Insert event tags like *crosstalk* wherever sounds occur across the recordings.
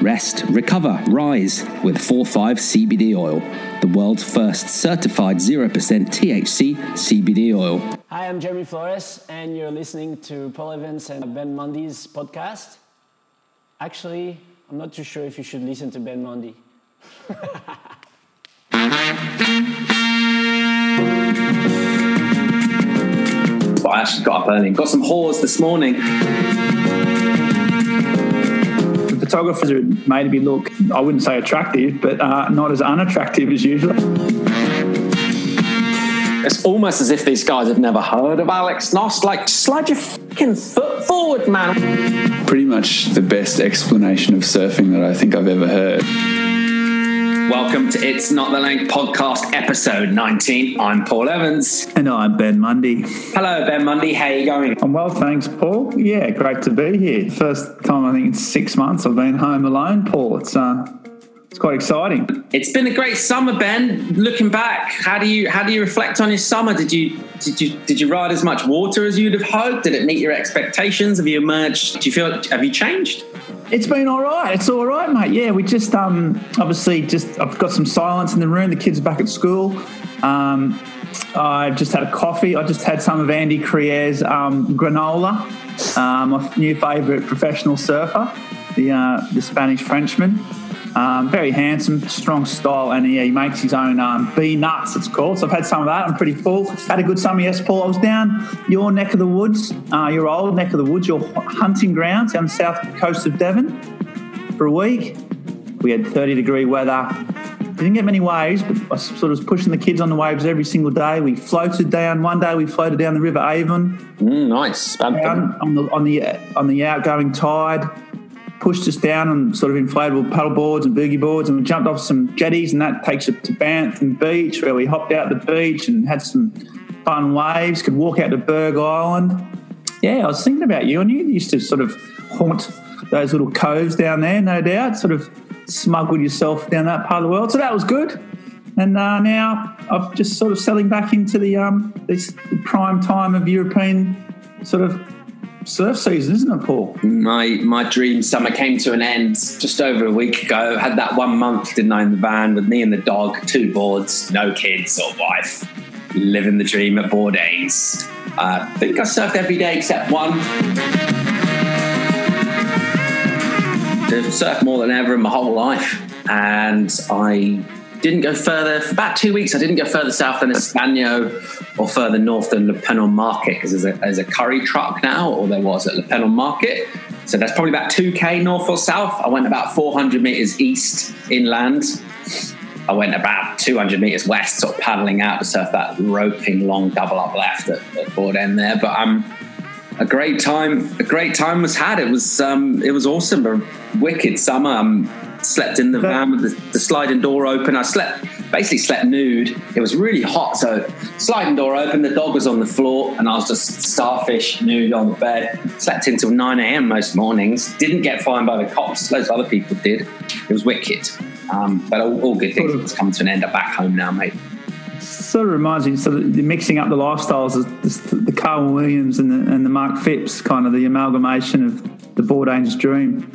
rest, recover, rise with 4-5 CBD oil, the world's first certified 0% THC CBD oil. Hi, I'm Jeremy Flores, and you're listening to Paul Evans and Ben Mundy's podcast. Actually, I'm not too sure if you should listen to Ben Mundy. *laughs* I actually got up early and got some haws this morning. The photographers are made to be look, I wouldn't say attractive, but uh, not as unattractive as usual. It's almost as if these guys have never heard of Alex Knost. Like, slide your fucking foot forward, man. Pretty much the best explanation of surfing that I think I've ever heard. Welcome to It's Not the Length podcast, episode 19. I'm Paul Evans. And I'm Ben Mundy. Hello, Ben Mundy. How are you going? I'm well, thanks, Paul. Yeah, great to be here. First time I think in six months I've been home alone, Paul. It's uh, it's quite exciting. It's been a great summer, Ben. Looking back, how do you how do you reflect on your summer? Did you did you did you ride as much water as you'd have hoped? Did it meet your expectations? Have you emerged? Do you feel have you changed? It's been all right. It's all right, mate. Yeah, we just um, obviously just I've got some silence in the room. The kids are back at school. Um, I've just had a coffee. I just had some of Andy Criere's um, granola, um, my new favourite professional surfer, the uh, the Spanish Frenchman. Um, very handsome, strong style, and yeah, he makes his own um, bee nuts. It's called. So I've had some of that. I'm pretty full. Had a good summer. Yes, Paul. I was down your neck of the woods, uh, your old neck of the woods, your hunting grounds down the south coast of Devon for a week. We had 30 degree weather. We Didn't get many waves, but I sort of was pushing the kids on the waves every single day. We floated down. One day we floated down the River Avon. Mm, nice. Down on the on the on the outgoing tide pushed us down on sort of inflatable paddle boards and boogie boards, and we jumped off some jetties, and that takes us to Bantham Beach, where we hopped out the beach and had some fun waves. Could walk out to Burgh Island. Yeah, I was thinking about you, and you used to sort of haunt those little coves down there, no doubt. Sort of smuggled yourself down that part of the world, so that was good. And uh, now I'm just sort of settling back into the um, this prime time of European sort of surf season, isn't it, Paul? My my dream summer came to an end just over a week ago. Had that one month, didn't I, in the van with me and the dog, two boards, no kids or wife, living the dream at Bourdaines. Uh, I think I surfed every day except one. I've surfed more than ever in my whole life, and I didn't go further for about two weeks. I didn't go further south than Estagnots or further north than Le Penon Market because there's a, there's a curry truck now, or there was at Le Penon Market. So that's probably about 2k north or south. I went about 400 meters east inland. I went about 200 meters west, sort of paddling out to surf that roping long double up left at, at board end there. But um, a great time. A great time was had. It was um, it was awesome. A wicked summer. Um, slept in the van with the, the, sliding door open. I slept basically slept nude. It was really hot, so sliding door open. The dog was on the floor, and I was just starfish nude on the bed. Slept until nine a.m. most mornings. Didn't get fined by the cops. Loads of other people did. It was wicked. Um, but all, all, good things have come to an end. I'm back home now, mate. Sort of reminds me, sort of mixing up the lifestyles, the, the Carl Williams and the, and the Mark Phipps, kind of the amalgamation of the Bourdaines dream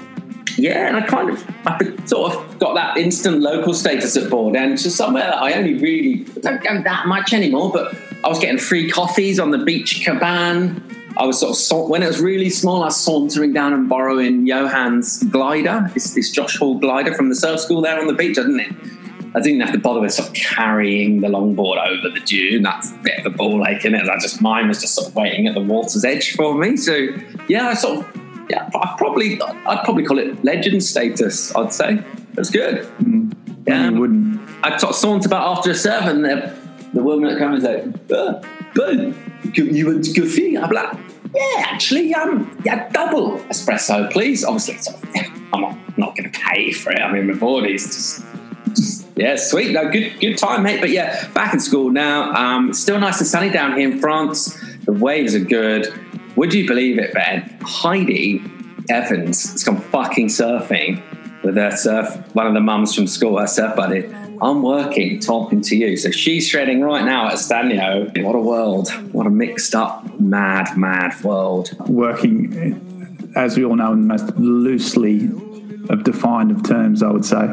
yeah, and I kind of I sort of got that instant local status at board, and to somewhere that I only really don't go that much anymore. But I was getting free coffees on the beach cabana. I was sort of when it was really small, I was sauntering down and borrowing Johan's glider, this, this Josh Hall glider from the surf school there on the beach, didn't it? I didn't have to bother with sort of carrying the longboard over the dune. That's a bit of a ball ache in it. I just mine was just sort of waiting at the water's edge for me. So yeah, I sort of yeah, I probably I'd probably call it legend status. I'd say that's good. Mm. Yeah, you wouldn't. I of saunter about after a serve, and the, the woman that comes like, oh, "But you want coffee?" I'm like, "Yeah, actually, um, yeah, double espresso, please." Obviously, yeah, *laughs* I'm not, not going to pay for it. I mean, my body's just, just yeah, sweet. No, good, good time, mate. But yeah, back in school now. Um, still nice and sunny down here in France. The waves are good. Would you believe it, Ben? Heidi Evans has gone fucking surfing with her surf, one of the mums from school, her surf buddy. I'm working, talking to you. So she's shredding right now at Stanio. What a world. What a mixed up, mad, mad world. Working, as we all know, in the most loosely of defined of terms, I would say.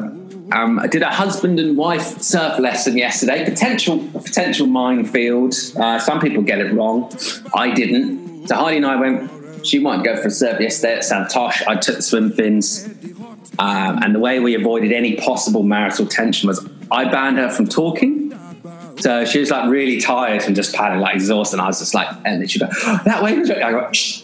Um, I did a husband and wife surf lesson yesterday. Potential potential minefield. Uh, some people get it wrong. I didn't. So Heidi and I went. She wanted to go for a surf yesterday at Santocha. I took the swim fins, um, and the way we avoided any possible marital tension was I banned her from talking. So she was like really tired and just paddling, like exhausted. And I was just like, and then she'd go, oh, that way. I go, shh,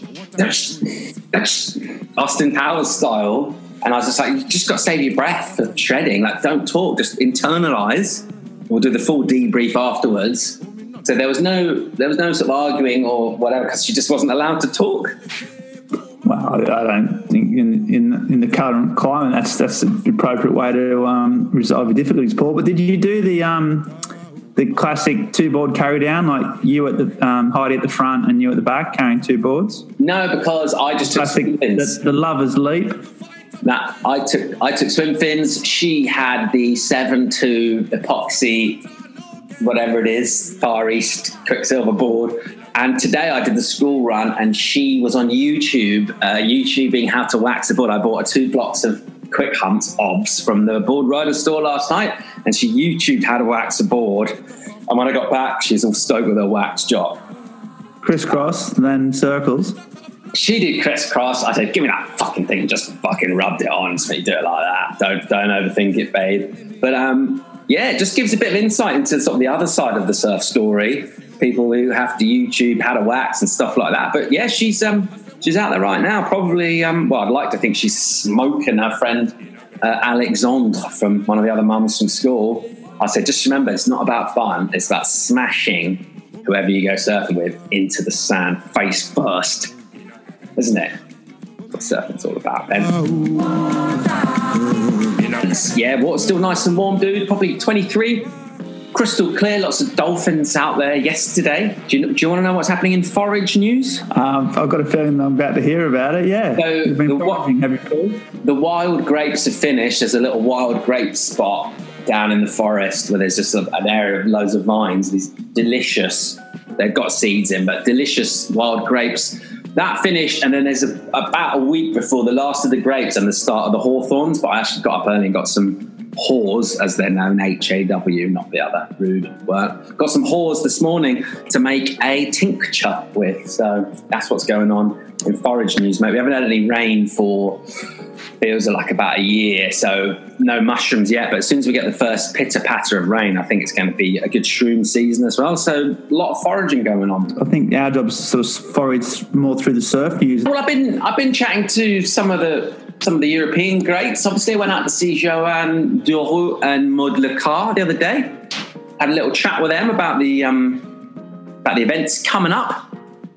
shh, shh, Austin Powers style. And I was just like, you just got to save your breath for shredding. Like, don't talk, just internalize. We'll do the full debrief afterwards. So there was no, there was no sort of arguing or whatever because she just wasn't allowed to talk. Well, I don't think in, in in the current climate that's that's the appropriate way to um, resolve your difficulties, Paul. But did you do the um, the classic two board carry down, like you at the um, Heidi at the front and you at the back carrying two boards? No, because I just took Classic, swim fins. the, the lovers leap. Nah, I took I took swim fins. She had the seven two epoxy, whatever it is, Far East Quiksilver board. And today I did the school run, and she was on YouTube, uh, YouTubing how to wax a board. I bought her two blocks of Quick Humps obs from the board rider store last night, and she YouTubed how to wax a board. And when I got back, she's all stoked with her wax job. crisscross, then circles. She did crisscross. I said, "Give me that fucking thing." Just fucking rubbed it on. So you do it like that. Don't don't overthink it, babe. But um, yeah, it just gives a bit of insight into sort of the other side of the surf story. People who have to YouTube how to wax and stuff like that. But yeah, she's um she's out there right now. Probably um well, I'd like to think she's smoking her friend uh, Alexandre from one of the other mums from school. I said, just remember, it's not about fun. It's about smashing whoever you go surfing with into the sand face first isn't it? That's what surfing's all about, then. Yeah, water's still nice and warm, dude. Probably 23. Crystal clear, lots of dolphins out there yesterday. Do you, do you want to know what's happening in forage news? Um, I've got a feeling I'm about to hear about it. Yeah, So, the wa- foraging, have you, The wild grapes have finished. There's a little wild grape spot down in the forest where there's just a, an area of loads of vines. These delicious, they've got seeds in, but delicious wild grapes. That finished, and then there's a, about a week before the last of the grapes and the start of the hawthorns. But I actually got up early and got some haws, as they're known, H A W, not the other rude word. Got some haws this morning to make a tincture with. So that's what's going on in forage news, mate. We haven't had any rain for feels like about a year, so no mushrooms yet. But as soon as we get the first pitter patter of rain, I think it's going to be a good shroom season as well. So a lot of foraging going on. I think our job's sort of forage more through the surf news. Well, I've been I've been chatting to some of the some of the European greats. Obviously, I went out to see Joan Duru and Maud Le Car the other day. Had a little chat with them about the um, about the events coming up.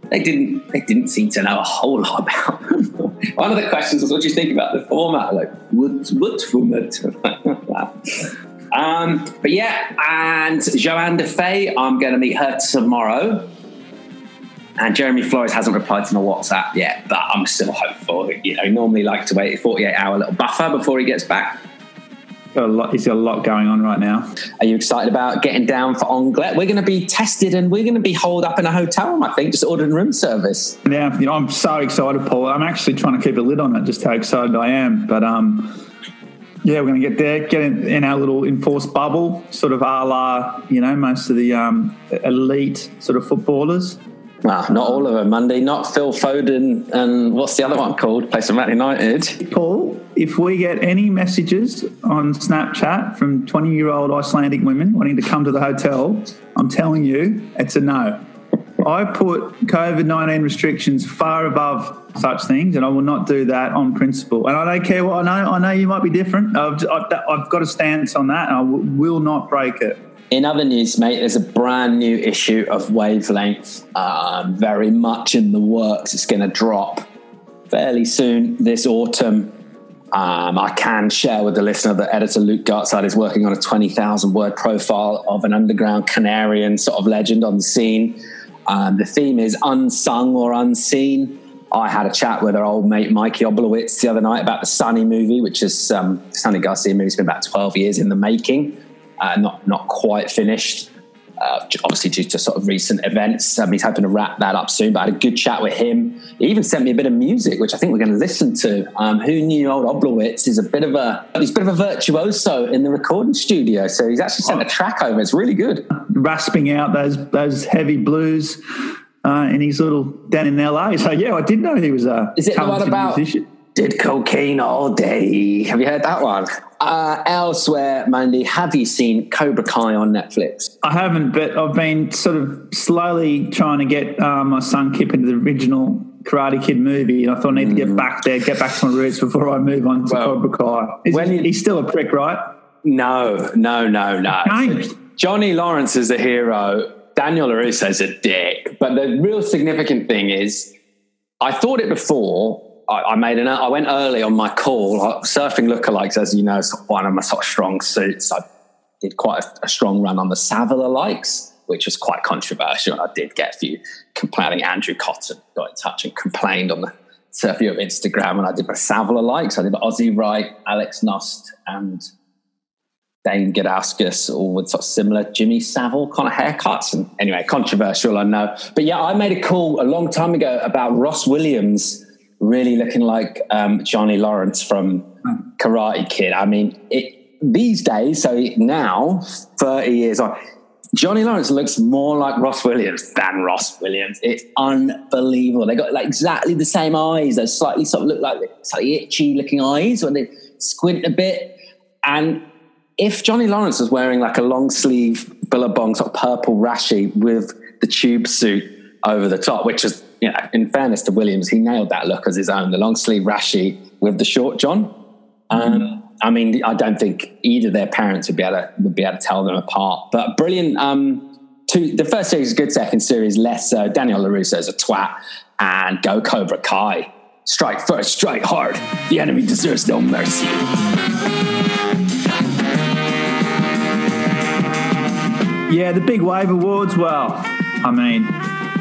They didn't they didn't seem to know a whole lot about. them. One of the questions was, "What do you think about the format?" Like, what what format? *laughs* um, but yeah, and Johanne Defay, I'm going to meet her tomorrow. And Jeremy Flores hasn't replied to my WhatsApp yet, but I'm still hopeful. You know, normally like to wait a 48 hour little buffer before he gets back. Got a lot, he's a lot going on right now. Are you excited about getting down for Anglet? We're going to be tested and we're going to be holed up in a hotel room, I think, just ordering room service. Yeah, you know, I'm so excited, Paul. I'm actually trying to keep a lid on it, just how excited I am. But um, yeah, we're going to get there, get in, in our little enforced bubble, sort of a la, you know, most of the um, elite sort of footballers. Well, not all of them, Mundy. Not Phil Foden and what's the other one called? Place from Man United. Paul, if we get any messages on Snapchat from 20 year old Icelandic women wanting to come to the hotel, I'm telling you, it's a no. I put COVID 19 restrictions far above such things, and I will not do that on principle. And I don't care what I know. I know you might be different. I've, I've, I've got a stance on that, and I will not break it. In other news, mate, there's a brand new issue of Wavelength, um, very much in the works. It's going to drop fairly soon this autumn. Um, I can share with the listener that editor Luke Gartside is working on a 20,000 word profile of an underground Canarian sort of legend on the scene. Um, the theme is unsung or unseen. I had a chat with our old mate Mikey Oblowitz the other night about the Sunny movie, which is um, Sunny Garcia movie. It's been about 12 years in the making, uh, not not quite finished. uh, obviously due to sort of recent events. Um, he's hoping to wrap that up soon. But I had a good chat with him. He even sent me a bit of music, which I think we're going to listen to. Um, who knew old Oblowitz is a bit of a he's a bit of a virtuoso in the recording studio. So he's actually sent a track over. It's really good. Rasping out those those heavy blues. Uh, and he's little down in LA. So yeah, I did know he was a. Is it the one about musician. Did cocaine all day? Have you heard that one? Uh, elsewhere, Mandy, have you seen Cobra Kai on Netflix? I haven't, but I've been sort of slowly trying to get uh, my son Kip into the original Karate Kid movie, and I thought I need to get mm. back there, get back to my roots before I move on to well, Cobra Kai. Is when he, he's still a prick, right? No, no, no, no. Changed. Johnny Lawrence is a hero. Daniel LaRusso is a dick. But the real significant thing is, I thought it before, I, I, made an. I went early on my call. Surfing lookalikes, as you know, is one of my sort of strong suits. I did quite a, a strong run on the Savile likes, which was quite controversial. I did get a few complaining. Andrew Cotton got in touch and complained on the Surf Europe Instagram when I did my Savile likes. I did Ozzie Wright, Alex Knost, and Dane Gudauskas, all with sort of similar Jimmy Savile kind of haircuts. And anyway, controversial, I know. But yeah, I made a call a long time ago about Ross Williams really looking like um, Johnny Lawrence from Karate Kid. I mean, it, these days, so now, 30 years on, Johnny Lawrence looks more like Ross Williams than Ross Williams. It's unbelievable. They got like exactly the same eyes. Those slightly sort of look like slightly itchy looking eyes when they squint a bit. And if Johnny Lawrence was wearing like a long sleeve Billabong sort of purple rashi with the tube suit over the top, which is know, in fairness to Williams, he nailed that look as his own. The long sleeve rashi with the short john. Um, I mean, I don't think either their parents would be able to would be able to tell them apart. But brilliant. Um, two, the first series is good. Second series less so. Daniel Larusso is a twat, and go Cobra Kai. Strike first, strike hard. The enemy deserves no mercy. Yeah, the big wave awards. Well, I mean,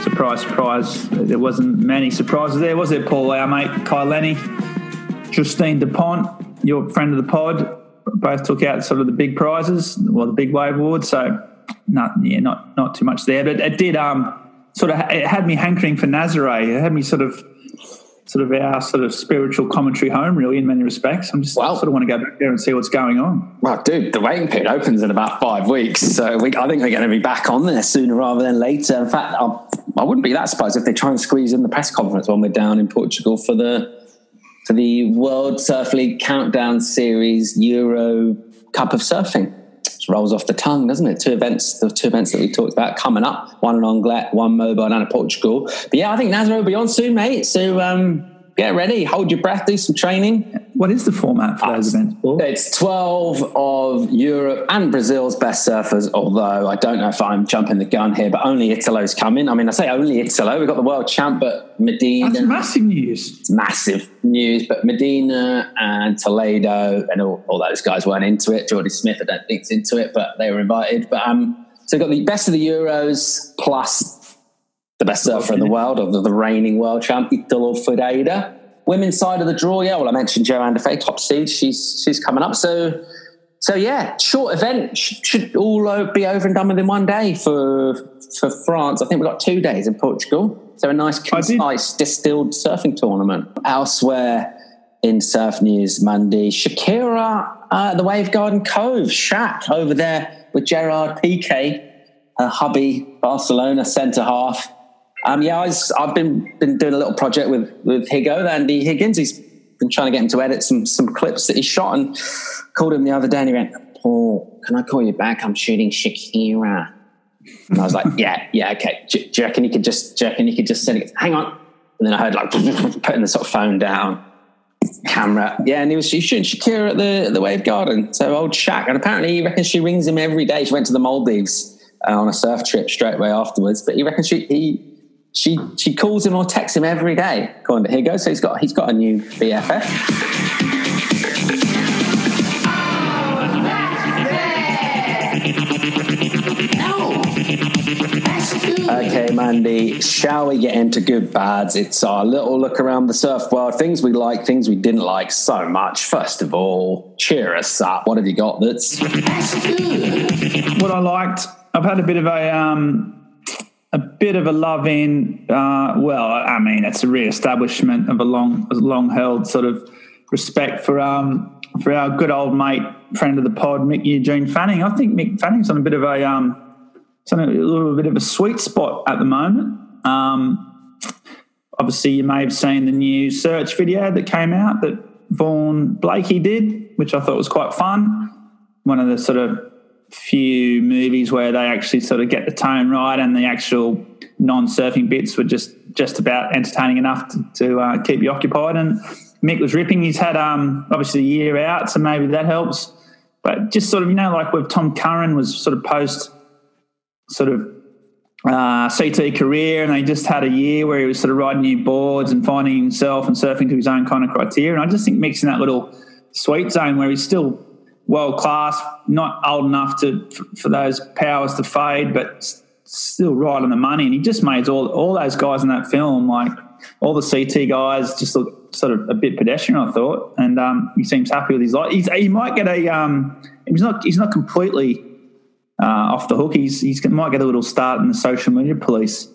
surprise, surprise. There wasn't many surprises there, was there, Paul? Our mate Kai Lenny, Justine Dupont, your friend of the pod, both took out sort of the big prizes, well, the big wave awards. So, not yeah, not not too much there, but it did um sort of it had me hankering for Nazare. It had me sort of sort of our sort of spiritual commentary home, really, in many respects. I'm just I sort of want to go back there and see what's going on. Well, dude, the waiting pit opens in about five weeks, so we, I think we're going to be back on there sooner rather than later. In fact, I'm, I would not be that surprised if they try and squeeze in the press conference when we're down in Portugal for the for the World Surf League Countdown Series Euro Cup of Surfing. Just rolls off the tongue, doesn't it? Two events, the two events that we talked about coming up: one in Anglet, one mobile down in Portugal. But yeah, I think Nazare will be on soon, mate. So um, get ready, hold your breath, do some training. What is the format for those events, Paul? It's 12 of Europe and Brazil's best surfers, although I don't know if I'm jumping the gun here, but only Italo's coming. I mean, I say only Italo. We've got the world champ, but Medina. That's massive news. It's massive news, but Medina and Toledo and all, all those guys weren't into it. Jordy Smith, I don't think's into it, but they were invited. But um, so we've got the best of the Euros plus the best surfer in the world, or the, the reigning world champ, Italo Ferreira. Women's side of the draw, yeah. Well, I mentioned Johanne Defay, top seed. She's she's coming up. So so yeah, short event should, should all be over and done within one day for for France. I think we've got two days in Portugal. So a nice, concise, distilled surfing tournament. Elsewhere in surf news, Mundy, Shakira uh, the Wave Garden Cove, Shaq over there with Gerard Piqué, her hubby, Barcelona centre half um, yeah, I have been been doing a little project with with Higo, Andy Higgins. He's been trying to get him to edit some some clips that he shot, and called him the other day, and he went, "Paul, can I call you back? I'm shooting Shakira." And I was like, "Yeah, yeah, okay. Do, do you reckon you could just? Do you reckon you could just send it? Hang on." And then I heard like *laughs* putting the sort of phone down, camera. Yeah, and he was shooting Shakira at the the Wave Garden. So old Shaq, and apparently he reckons she rings him every day. She went to the Maldives uh, on a surf trip straight away afterwards, but he reckons she he she she calls him or texts him every day. According to Higo, so he's got he's got a new BFF. Okay, Mandy. Shall we get into good bads? It's our little look around the surf world. Things we like, things we didn't like so much. First of all, cheer us up. What have you got that's What I liked, I've had a bit of a um, a bit of a love in. Uh, well, I mean, it's a re-establishment of a long, long held sort of respect for um, for our good old mate, friend of the pod, Mick Eugene Fanning. I think Mick Fanning's on a bit of a um, on a little bit of a sweet spot at the moment. Um, obviously, you may have seen the new search video that came out that Vaughan Blakey did, which I thought was quite fun. One of the sort of few movies where they actually sort of get the tone right and the actual non-surfing bits were just just about entertaining enough to, to uh, keep you occupied. And Mick was ripping. He's had um, obviously a year out, so maybe that helps. But just sort of you know, like with Tom Curren was sort of post sort of uh, CT career, and they just had a year where he was sort of riding new boards and finding himself and surfing to his own kind of criteria. And I just think mixing that little sweet zone where he's still world class, not old enough to for, those powers to fade, but still right on the money. And he just made all all those guys in that film, like all the CT guys, just look sort of a bit pedestrian. I thought, and um, he seems happy with his life. He's, he might get a. Um, he's not. He's not completely uh, off the hook. He's he's might get a little start in the social media police.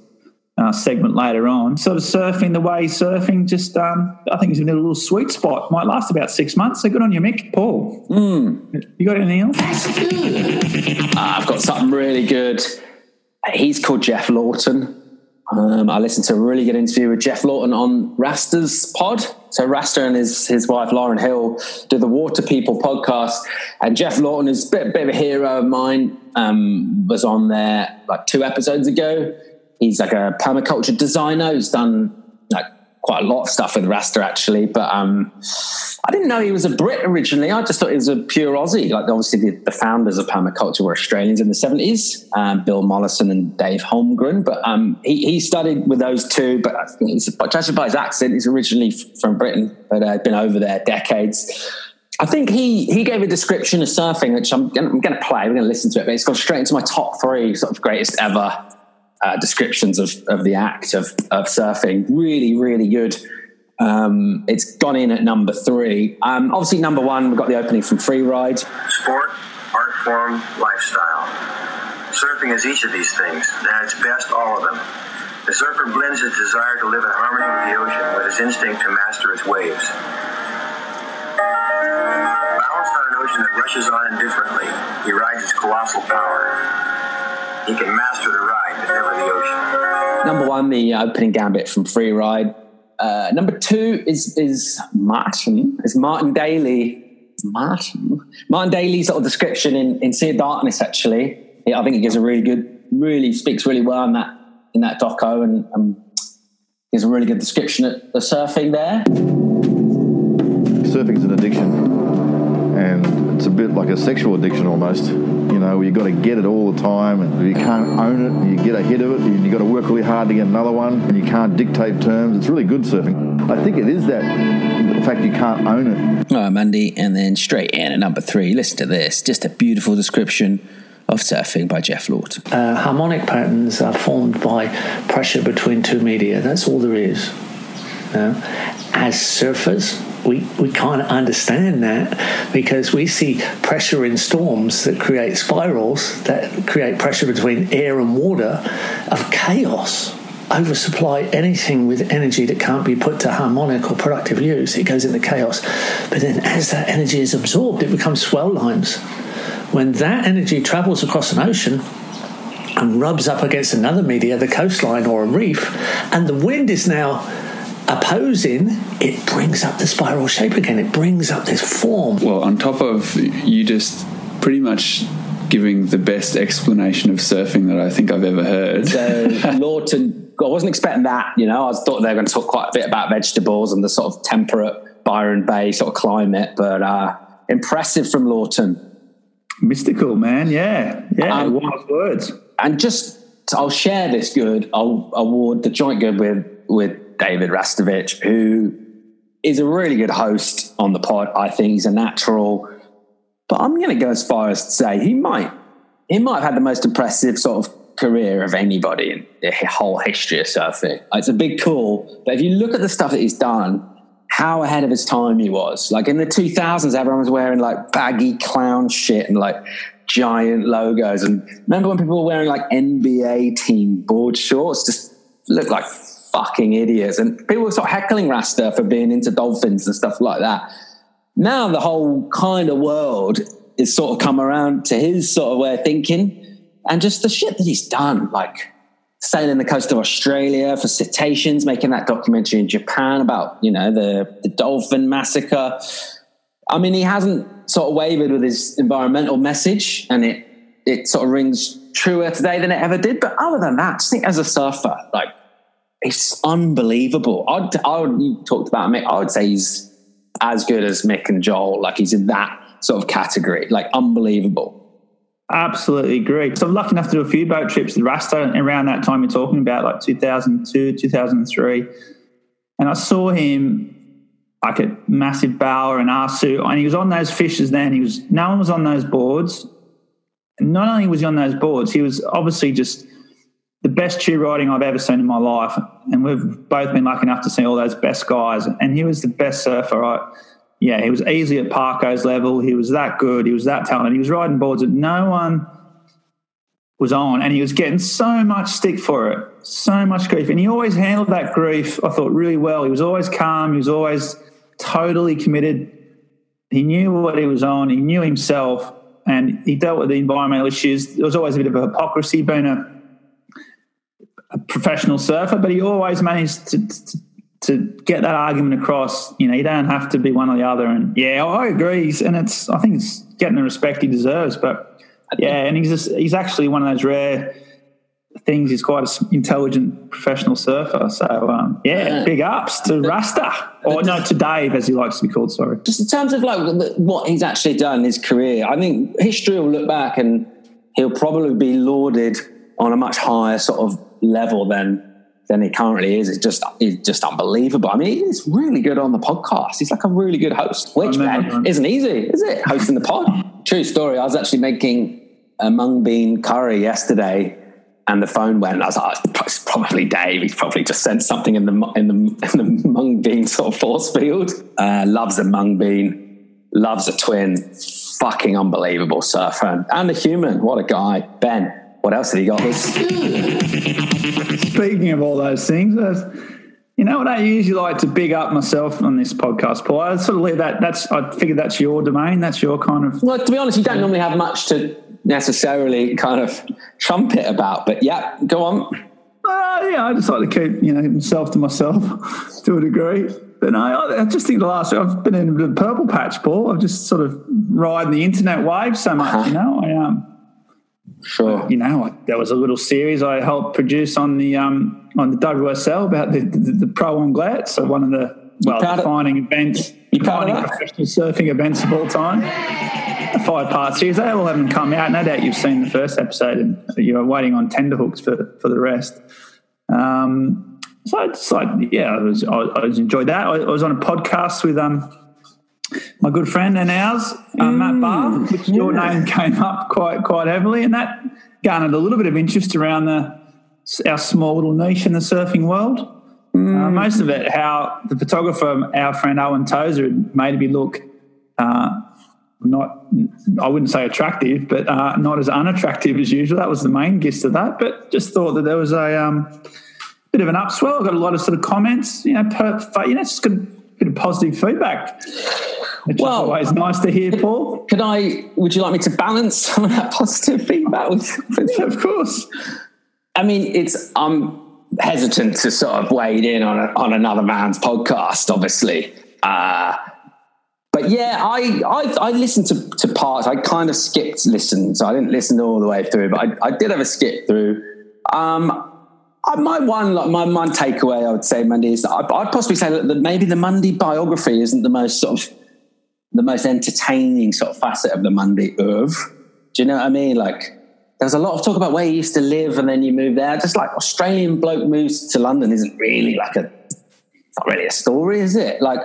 Uh, segment later on, sort of surfing the way surfing. Just, um, I think he's in a little sweet spot. Might last about six months. So good on you, Mick. Paul, you got anything else? I've got something really good. He's called Geoff Lawton. Um, I listened to a really good interview with Geoff Lawton on Rasta's pod. So Rasta and his his wife Lauren Hill do the Water People podcast, and Geoff Lawton is a bit, bit of a hero of mine. Um, was on there like two episodes ago. He's like a permaculture designer who's done like quite a lot of stuff with Rasta actually, but um, I didn't know he was a Brit originally. I just thought he was a pure Aussie. Like obviously the, the founders of permaculture were Australians in the seventies, um, Bill Mollison and Dave Holmgren. But um, he, he studied with those two. But I think he's judging by his accent, he's originally from Britain, but uh, been over there decades. I think he he gave a description of surfing, which I'm going I'm to play. We're going to listen to it, but it's gone straight into my top three sort of greatest ever uh, descriptions of, of the act of, of surfing. Really, really good. Um, it's gone in at number three. Um, obviously, number one, we've got the opening from Free Ride. Sport, art form, lifestyle. Surfing is each of these things, and its best, all of them. The surfer blends his desire to live in harmony with the ocean with his instinct to master its waves. Balanced on an ocean that rushes on indifferently, he rides its colossal power. He can master the ride, but never the ocean. Number one, the opening gambit from Free Ride. Uh, number two is is Martin. Is Martin Daly. Martin. Martin Daly's little description in, in Sea of Darkness, actually. Yeah, I think it gives a really good, really speaks really well in that in that doco and um, gives a really good description of the surfing there. surfing's an addiction and it's a bit like a sexual addiction almost you know you got to get it all the time and if you can't own it you get ahead of it and you got to work really hard to get another one and you can't dictate terms it's really good surfing i think it is that the fact you can't own it All right, Mandy, and then straight in at number three. Listen to this. Just a beautiful description of surfing by Geoff Lawton. Uh, harmonic patterns are formed by pressure between two media. That's all there is. You know? As surfers, we, we can't understand that because we see pressure in storms that create spirals that create pressure between air and water of chaos. Oversupply anything with energy that can't be put to harmonic or productive use, it goes into chaos. But then, as that energy is absorbed, it becomes swell lines. When that energy travels across an ocean, and rubs up against another media, the coastline or a reef, and the wind is now opposing, it brings up the spiral shape again. It brings up this form. Well, on top of you just pretty much giving the best explanation of surfing that I think I've ever heard. So *laughs* Lawton, I wasn't expecting that. You know, I thought they were going to talk quite a bit about vegetables and the sort of temperate Byron Bay sort of climate, but uh, impressive from Lawton. Mystical, man. Yeah. Yeah. Um, wise words. And just, I'll share this good. I'll award the joint good with with David Rastovich, who is a really good host on the pod. I think he's a natural. But I'm going to go as far as to say he might he might have had the most impressive sort of career of anybody in the whole history of surfing. It's a big call, but if you look at the stuff that he's done, how ahead of his time he was. Like in the 2000s, everyone was wearing like baggy clown shit and like giant logos. And remember when people were wearing like NBA team board shorts? Just looked like fucking idiots. And people were sort of heckling Rasta for being into dolphins and stuff like that. Now the whole kind of world is sort of come around to his sort of way of thinking and just the shit that he's done, like sailing the coast of Australia for cetaceans, making that documentary in Japan about, you know, the, the dolphin massacre. I mean, he hasn't sort of wavered with his environmental message and it, it sort of rings truer today than it ever did. But other than that, I think as a surfer, like, it's unbelievable. I'd, I would, you talked about Mick. I would say he's as good as Mick and Joel. Like he's in that sort of category, like unbelievable. Absolutely agree. So I'm lucky enough to do a few boat trips with Rasta around that time you're talking about, like 2002, 2003. And I saw him like at massive Bawa and Asu, and he was on those fishes then. He was no one was on those boards. And not only was he on those boards, he was obviously just the best tube riding I've ever seen in my life. And we've both been lucky enough to see all those best guys. And he was the best surfer. I, yeah, he was easy at Parko's level. He was that good. He was that talented. He was riding boards that no one was on, and he was getting so much stick for it, so much grief. And he always handled that grief, I thought, really well. He was always calm. He was always totally committed. He knew what he was on. He knew himself, and he dealt with the environmental issues. There was always a bit of a hypocrisy being a, a professional surfer, but he always managed to, to to get that argument across, you know, you don't have to be one or the other. And yeah, I agree. And it's, I think it's getting the respect he deserves. But yeah, and he's just, he's actually one of those rare things. He's quite an intelligent professional surfer. So um, yeah, big ups to Rasta, or no, to Dave as he likes to be called. Sorry. Just in terms of like what he's actually done in his career, I think history will look back and he'll probably be lauded on a much higher sort of level than than he currently is. It's just it's just unbelievable. I mean, he's really good on the podcast. He's like a really good host, which man isn't easy, is it? Hosting the pod. *laughs* True story. I was actually making a mung bean curry yesterday, and the phone went. I was like, it's probably Dave. He's probably just sent something in the in the *laughs* in the mung bean sort of force field. Uh, loves a mung bean. Loves a twin. Fucking unbelievable surfer and a human. What a guy, Ben. What else have you got? Speaking of all those things, you know what I usually like to big up myself on this podcast, Paul. I sort of leave that. That's I figure that's your domain. That's your kind of. Well, to be honest, you don't normally have much to necessarily kind of trumpet about, but yeah, go on. Uh, yeah, I just like to keep you know myself to myself *laughs* to a degree. But no, I, I just think the last I've been in the purple patch, Paul. I've just sort of riding the internet wave so much. Uh-huh. You know, I um Sure. You know, there was a little series I helped produce on the um, on the WSL about the, the, the Pro Anglet, so one of the well defining of, events, defining professional surfing events of all time. A five part series. They all haven't come out. No doubt you've seen the first episode, and you're waiting on tenderhooks for for the rest. Um, so it's like, yeah, I was I, I enjoyed that. I, I was on a podcast with um my good friend and ours, uh, Matt Barr, mm, which yeah. your name came up quite quite heavily, and that garnered a little bit of interest around the our small little niche in the surfing world. Mm. Uh, most of it, how the photographer, our friend Owen Tozer, made me look uh, not, I wouldn't say attractive, but uh, not as unattractive as usual. That was the main gist of that. But just thought that there was a um, bit of an upswell. I got a lot of sort of comments, you know, per, you know, just got a bit of positive feedback. Which well, is always nice to hear, Paul. Could I? Would you like me to balance some of that positive feedback with? with of course. I mean, it's I'm hesitant to sort of wade in on a, on another man's podcast, obviously. Uh, but yeah, I, I I listened to, to parts. I kind of skipped listen, so I didn't listen all the way through, but I, I did have a skip through. Um, my one, like my one takeaway, I would say, Mundy is I'd, I'd possibly say that maybe the Mundy biography isn't the most sort of the most entertaining sort of facet of the Mundy oeuvre. Do you know what I mean? Like there was a lot of talk about where you used to live and then you moved there. Just like Australian bloke moves to London isn't really like a it's not really a story, is it? Like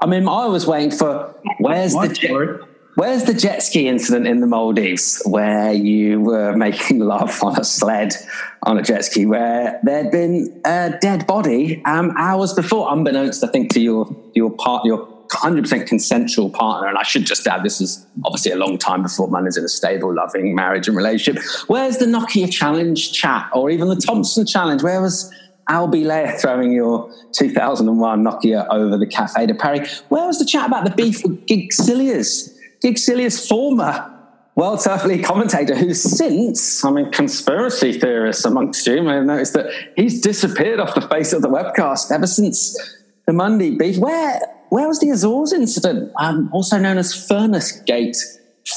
I mean, I was waiting for where's my the story. Where's the jet ski incident in the Maldives where you were making *laughs* love on a sled on a jet ski where there'd been a dead body um, hours before, unbeknownst, I think, to your your part your 100% consensual partner. And I should just add, this is obviously a long time before man is in a stable, loving marriage and relationship. Where's the Nokia Challenge chat or even the Thompson Challenge? Where was Albie Layer throwing your 2001 Nokia over the Cafe de Paris? Where was the chat about the beef with Gig? Gig Cilliers, former World Surf League commentator, who since, I mean, conspiracy theorists amongst you may have noticed that he's disappeared off the face of the webcast ever since the Mundy beef. Where where was the Azores incident, um, also known as Furnace Gate,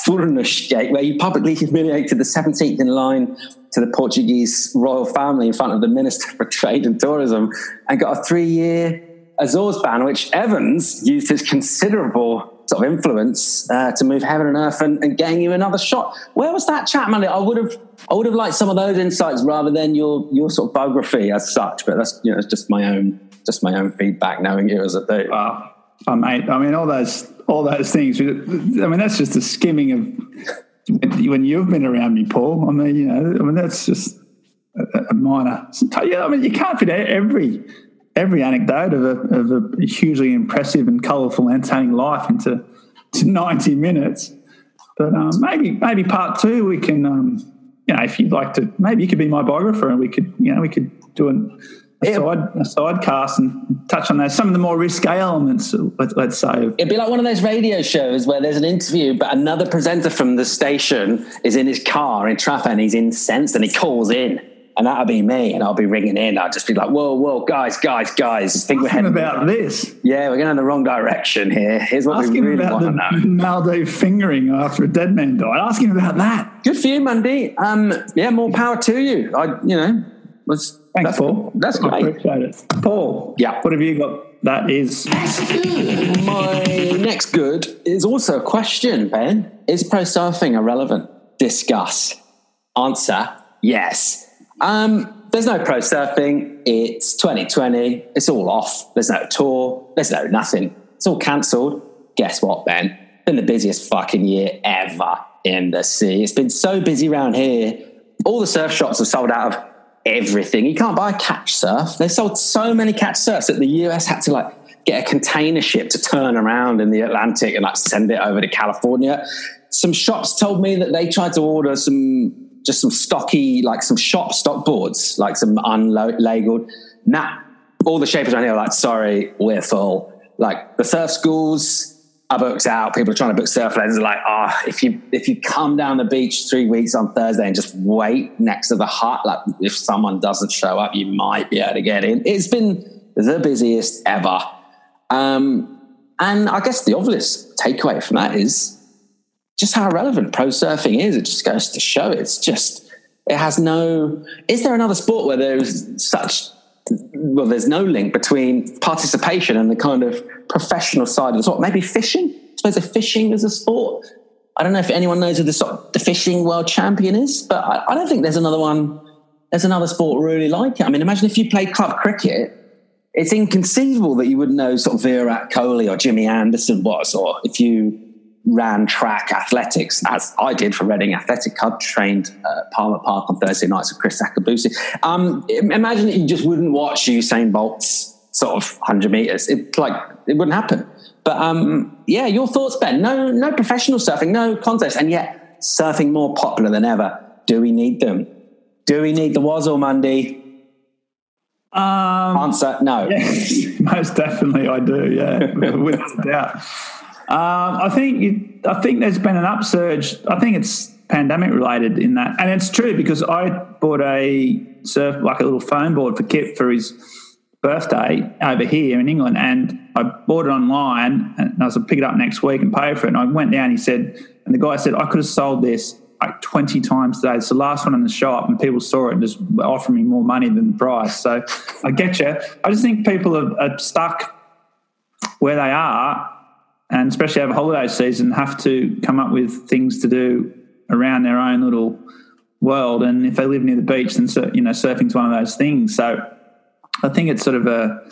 Furnace Gate, where you publicly humiliated the 17th in line to the Portuguese royal family in front of the Minister for Trade and Tourism and got a three year Azores ban, which Evans used his considerable sort of influence uh, to move heaven and earth and, and getting you another shot. Where was that chat, man? I would have, I would have liked some of those insights rather than your your sort of biography as such. But that's you know, it's just my own, just my own feedback, knowing you as a dude. Wow. Oh, mate, I mean, all those, all those things. I mean, that's just a skimming of when you've been around me, Paul. I mean, you know, I mean, that's just a, a minor. Yeah, I mean, you can't fit every every anecdote of a, of a hugely impressive and colourful, entertaining life into to 90 minutes. But um, maybe maybe part two we can, um, you know, if you'd like to, maybe you could be my biographer and we could, you know, we could do an, a, side, a side cast and touch on those some of the more risque elements. Let, let's say it'd be like one of those radio shows where there's an interview, but another presenter from the station is in his car in traffic and he's incensed and he calls in and that'll be me, and I'll be ringing in. I'll just be like, "Whoa, whoa, guys, guys, guys! I think we're heading about this. Yeah, we're going in the wrong direction here. Here's what Ask we him really about want the to know." Maldives fingering after a dead man died. Ask him about that. Good for you, Mandy. Um, yeah, more power to you. I, you know, was Thanks, that's, Paul. That's I great. appreciate it. Paul. Yeah. What have you got? That is. My next good is also a question, Ben. Is pro surfing irrelevant? Discuss. Answer: Yes. Um, there's no pro surfing. It's 2020. It's all off. There's no tour. There's no nothing. It's all cancelled. Guess what, Ben? Been the busiest fucking year ever in the sea. It's been so busy around here. All the surf shops have sold out of everything. You can't buy a catch surf. They sold so many catch surfs that the US had to like get a container ship to turn around in the Atlantic and like send it over to California. Some shops told me that they tried to order some just some stocky, like some shop stock boards, like some unlabeled. Nah, all the shapers around here are like, sorry, we're full. Like the surf schools are booked out. People are trying to book surf lessons. Are like, ah, if you if you come down the beach three weeks on Thursday and just wait next to the hut, like if someone doesn't show up, you might be able to get in. It's been the busiest ever. Um, and I guess the obvious takeaway from that is just how relevant pro surfing is. It just goes to show it's just, it has no, is there another sport where there's such, well, there's no link between participation and the kind of professional side of the sport? Maybe fishing? I suppose fishing is a sport. I don't know if anyone knows who the, the fishing world champion is, but I, I don't think there's another one, there's another sport really like it. I mean, imagine if you played club cricket, it's inconceivable that you would know sort of Virat Kohli or Jimmy Anderson was, or if you ran track athletics, as I did for Reading Athletic Club, trained at Palmer Park on Thursday nights with Kriss Akabusi. Um, imagine that you just wouldn't watch Usain Bolt's sort of 100 meters. It, like, it wouldn't happen. But um, yeah, your thoughts, Ben? No, no professional surfing, no contest, and yet surfing more popular than ever. Do we need them? Do we need the Wazzle Mundy? Um, Answer: No. *laughs* Yes, most definitely, I do. Yeah, *laughs* without a doubt. Um, I think I think there's been an upsurge. I think it's pandemic related in that, and it's true because I bought a surf like a little foam board for Kip for his birthday over here in England, and I bought it online, and I was to pick it up next week and pay for it. And I went down. He said, and the guy said I could have sold this like 20 times today. It's the last one in the shop, and people saw it and just offered me more money than the price. So I get you. I just think people are, are stuck where they are and especially over holiday season, have to come up with things to do around their own little world. And if they live near the beach, then you know surfing's one of those things. So I think it's sort of a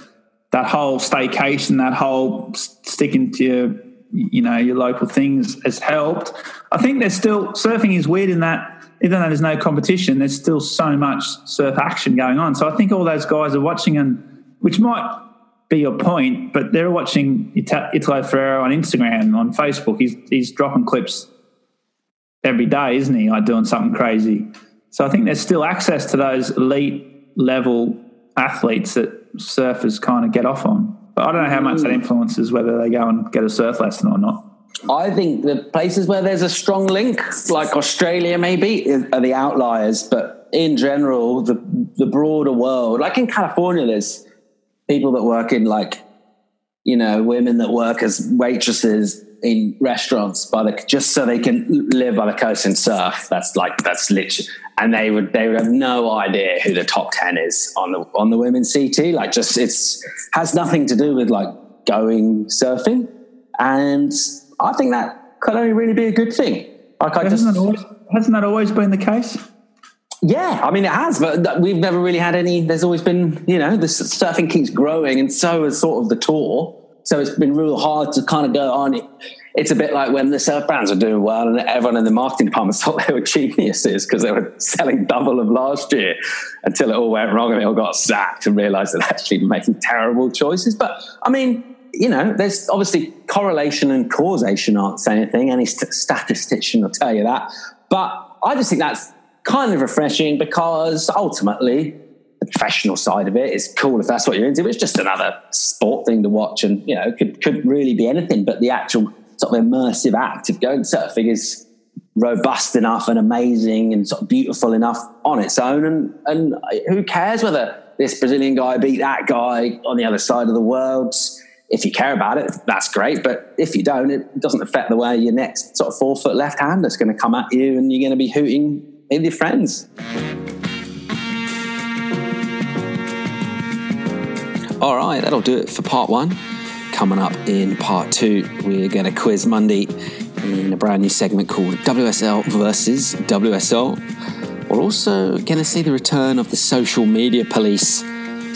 that whole staycation, that whole sticking to your you know your local things has helped. I think there's still surfing is weird in that even though there's no competition, there's still so much surf action going on. So I think all those guys are watching, and which might be your point, but they're watching Italo Ferreira on Instagram, on Facebook. He's he's dropping clips every day, isn't he? Like doing something crazy. So I think there's still access to those elite level athletes that surfers kind of get off on. But I don't know how much that mm. influences whether they go and get a surf lesson or not. I think the places where there's a strong link, like Australia maybe, are the outliers. But in general, the the broader world, like in California, there's people that work in like, you know, women that work as waitresses in restaurants by the just so they can live by the coast and surf. That's like that's literally, and they would they would have no idea who the top ten is on the on the women's CT. Like, just it's has nothing to do with like going surfing, and I think that could only really be a good thing. Like, I hasn't, just, that always, hasn't that always been the case? Yeah, I mean it has, but we've never really had any. There's always been, you know, the surfing keeps growing, and so has sort of the tour. So it's been real hard to kind of go on. It's a bit like when the surf brands are doing well, and everyone in the marketing department *laughs* thought they were geniuses because they were selling double of last year until it all went wrong and they all got sacked and realised they're actually making terrible choices. But I mean, you know, there's obviously correlation and causation aren't saying anything. Any st- statistician will tell you that. But I just think that's kind of refreshing because ultimately the professional side of it is cool if that's what you're into. It's just another sport thing to watch, and you know, could could really be anything. But the actual sort of immersive act of going surfing is robust enough and amazing and sort of beautiful enough on its own. And and who cares whether this Brazilian guy beat that guy on the other side of the world? if you care about it, that's great. But if you don't, it doesn't affect the way your next sort of four foot left hand is going to come at you and you're going to be hooting your friends. All right, that'll do it for part one. Coming up in part two, we're going to quiz Mundy in a brand new segment called WSL versus WSL. We're also going to see the return of the social media police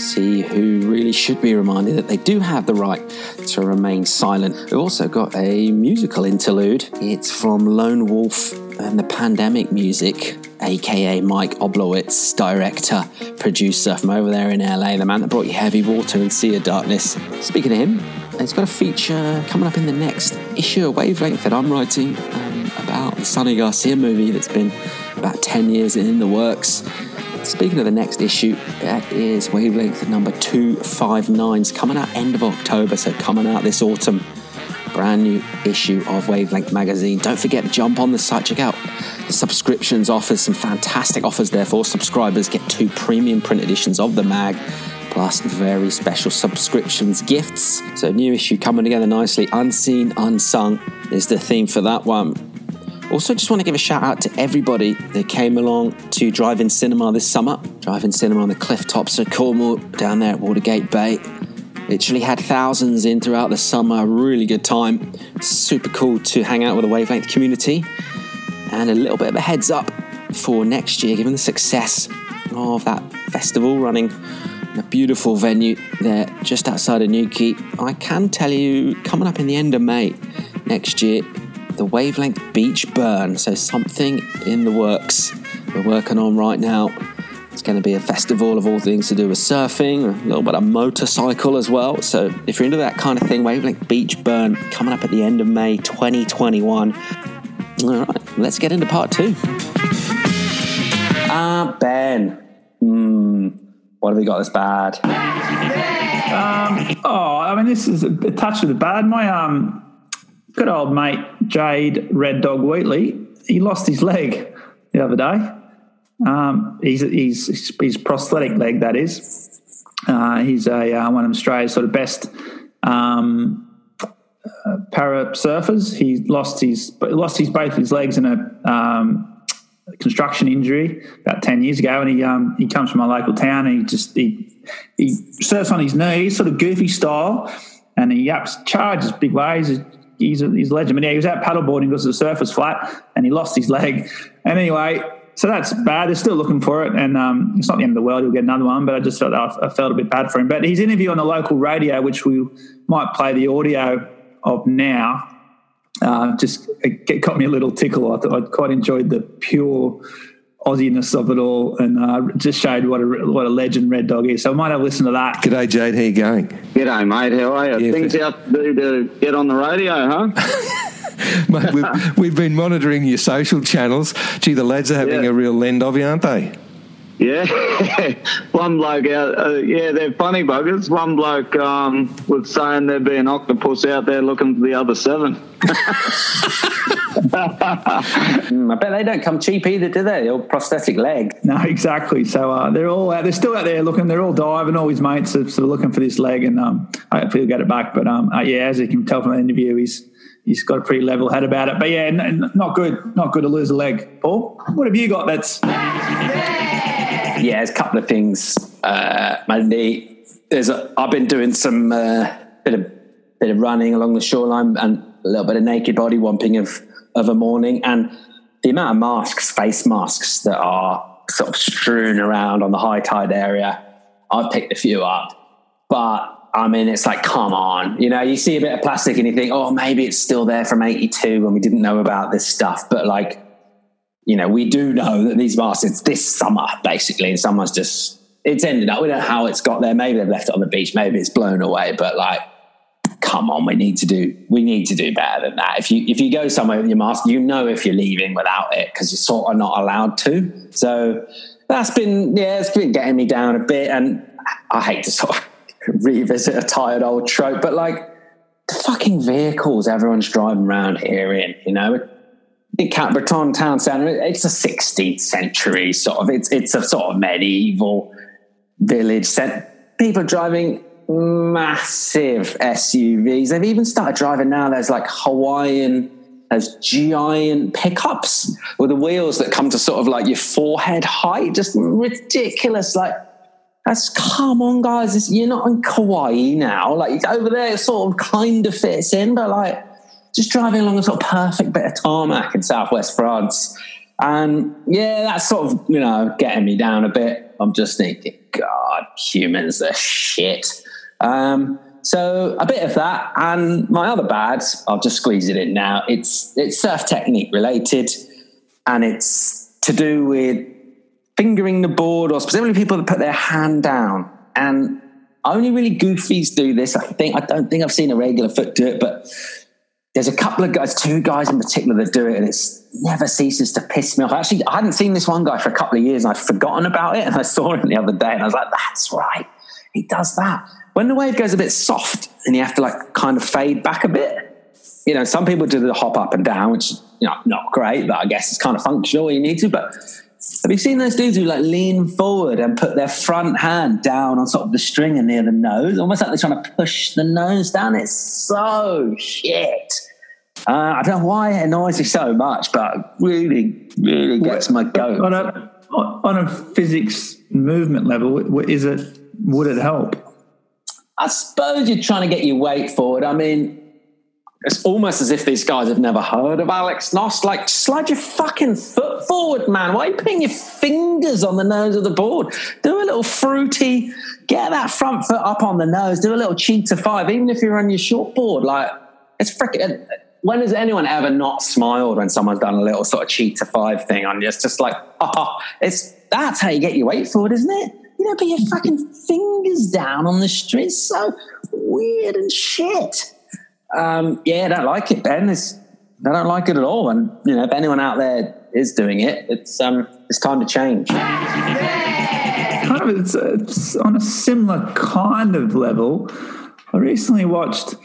see who really should be reminded that they do have the right to remain silent. We've also got a musical interlude. It's from Lone Wolf and the Pandemic Music, aka Mike Oblowitz, director, producer from over there in LA, the man that brought you Heavy Water and Sea of Darkness. Speaking of him, he's got a feature coming up in the next issue of Wavelength that I'm writing um, about the Sunny Garcia movie that's been about 10 years in the works. Speaking of the next issue, that is Wavelength number 259. It's coming out end of October, so coming out this autumn. Brand new issue of Wavelength magazine. Don't forget to jump on the site, check out the subscriptions offers, some fantastic offers there for subscribers. Get two premium print editions of the mag plus very special subscriptions gifts. So, new issue coming together nicely. Unseen, Unsung is the theme for that one. Also, just want to give a shout out to everybody that came along to Drive In Cinema this summer. Drive In Cinema on the cliff tops of Cornwall down there at Watergate Bay. Literally had thousands in throughout the summer. Really good time. Super cool to hang out with the Wavelength community. And a little bit of a heads up for next year, given the success of that festival running a beautiful venue there just outside of Newquay. I can tell you, coming up in the end of May next year, the Wavelength Beach Burn. So, something in the works we're working on right now. It's going to be a festival of all things to do with surfing, a little bit of motorcycle as well. So, if you're into that kind of thing, Wavelength Beach Burn coming up at the end of May 2021. All right, let's get into part two. Ah, Ben. Hmm, what have we got that's bad? Um, oh, I mean, this is a touch of the bad. My um, good old mate Jade Red Dog Wheatley, he lost his leg the other day. Um, he's, he's his prosthetic leg, that is. Uh, he's a uh, one of Australia's sort of best um, uh, para surfers. He lost his lost his both his legs in a um, construction injury about ten years ago, and he um, he comes from a local town. And he just he he surfs on his knees, sort of goofy style, and he ups charges big waves he's a, he's a legend. But yeah, he was out paddleboarding because the surf was flat and he lost his leg. And anyway, so that's bad. They're still looking for it, and um, it's not the end of the world. He'll get another one, but I just felt I felt a bit bad for him. But his interview on the local radio, which we might play the audio of now, uh, just it got me a little tickle. I I quite enjoyed the pure Aussiness of it all, and uh, just showed what a what a legend Red Dog is. So I might have listened to that. G'day, Jade. How you going? G'day, mate. How are you? Yeah, Things fair. out to do to get on the radio, huh? *laughs* Mate, we've, we've been monitoring your social channels. Gee, the lads are having Yeah. a real lend of you, aren't they? yeah. *laughs* One bloke out, uh, yeah, they're funny buggers. One bloke um, was saying there'd be an octopus out there looking for the other seven. *laughs* Mm, I bet they don't come cheap either, do they? Or prosthetic leg. No, exactly. So uh, they're all out, they're still out there looking. They're all diving. All his mates are sort of looking for this leg, and um, hopefully he'll get it back. But um, uh, yeah, as you can tell from the interview, he's he's got a pretty level head about it. But yeah, n- not good. Not good to lose a leg. Paul, what have you got? That's Yeah, there's a couple of things. Uh, mainly, there's a, I've been doing some uh, bit of bit of running along the shoreline and a little bit of naked body womping of of a morning, and the amount of masks, face masks that are sort of strewn around on the high tide area. I've picked a few up, but I mean, it's like, come on, you know, you see a bit of plastic and you think, oh, maybe it's still there from '82 when we didn't know about this stuff, but like you know, we do know that these masks, it's this summer, basically, and someone's just, it's ended up, we don't know how it's got there. Maybe they've left it on the beach, maybe it's blown away, but like, come on, we need to do, we need to do better than that. If you, if you go somewhere with your mask, you know if you're leaving without it because you're sort of not allowed to. So that's been, yeah, it's been getting me down a bit. And I hate to sort of *laughs* revisit a tired old trope, but like, the fucking vehicles everyone's driving around here in, you know, in Cap Breton town centre, it's a 16th century sort of, it's, it's a sort of medieval village set. People driving massive SUVs. They've even started driving now. There's like Hawaiian, there's giant pickups with the wheels that come to sort of like your forehead height. Just ridiculous. Like, that's come on, guys. It's, you're not in Kauai now. Like over there, it sort of kind of fits in, but like just driving along a sort of perfect bit of tarmac in southwest France. And yeah, that's sort of, you know, getting me down a bit. I'm just thinking, God, humans are shit. Um, so a bit of that. And my other bads, I'll just squeeze it in now. It's it's surf technique related and it's to do with fingering the board or specifically people that put their hand down. And only really goofies do this. I think I don't think I've seen a regular foot do it, but there's a couple of guys, two guys in particular that do it, and it's never ceases to piss me off. Actually, I hadn't seen this one guy for a couple of years, and I'd forgotten about it, and I saw him the other day, and I was like, "That's right, he does that." When the wave goes a bit soft, and you have to like kind of fade back a bit, you know, some people do the hop up and down, which you know, not great, but I guess it's kind of functional. You need to, but have you seen those dudes who like lean forward and put their front hand down on sort of the stringer near the nose, almost like they're trying to push the nose down? It's so shit. Uh, I don't know why it annoys me so much, but really, really gets my goat. on a on a physics movement level. Is it would it help? I suppose you're trying to get your weight forward. I mean, it's almost as if these guys have never heard of Alex Knost. Like, slide your fucking foot forward, man. Why are you putting your fingers on the nose of the board? Do a little fruity, get that front foot up on the nose, do a little cheater five, even if you're on your short board. Like, it's freaking. When has anyone ever not smiled when someone's done a little sort of cheater five thing on? It's just like, oh, *laughs* it's that's how you get your weight forward, isn't it? You know, put your fucking fingers down on the street. It's so weird and shit. Um, yeah, I don't like it, Ben. It's, I don't like it at all. And you know, if anyone out there is doing it, it's um, it's time to change. kind of it's, it's on a similar kind of level. I recently watched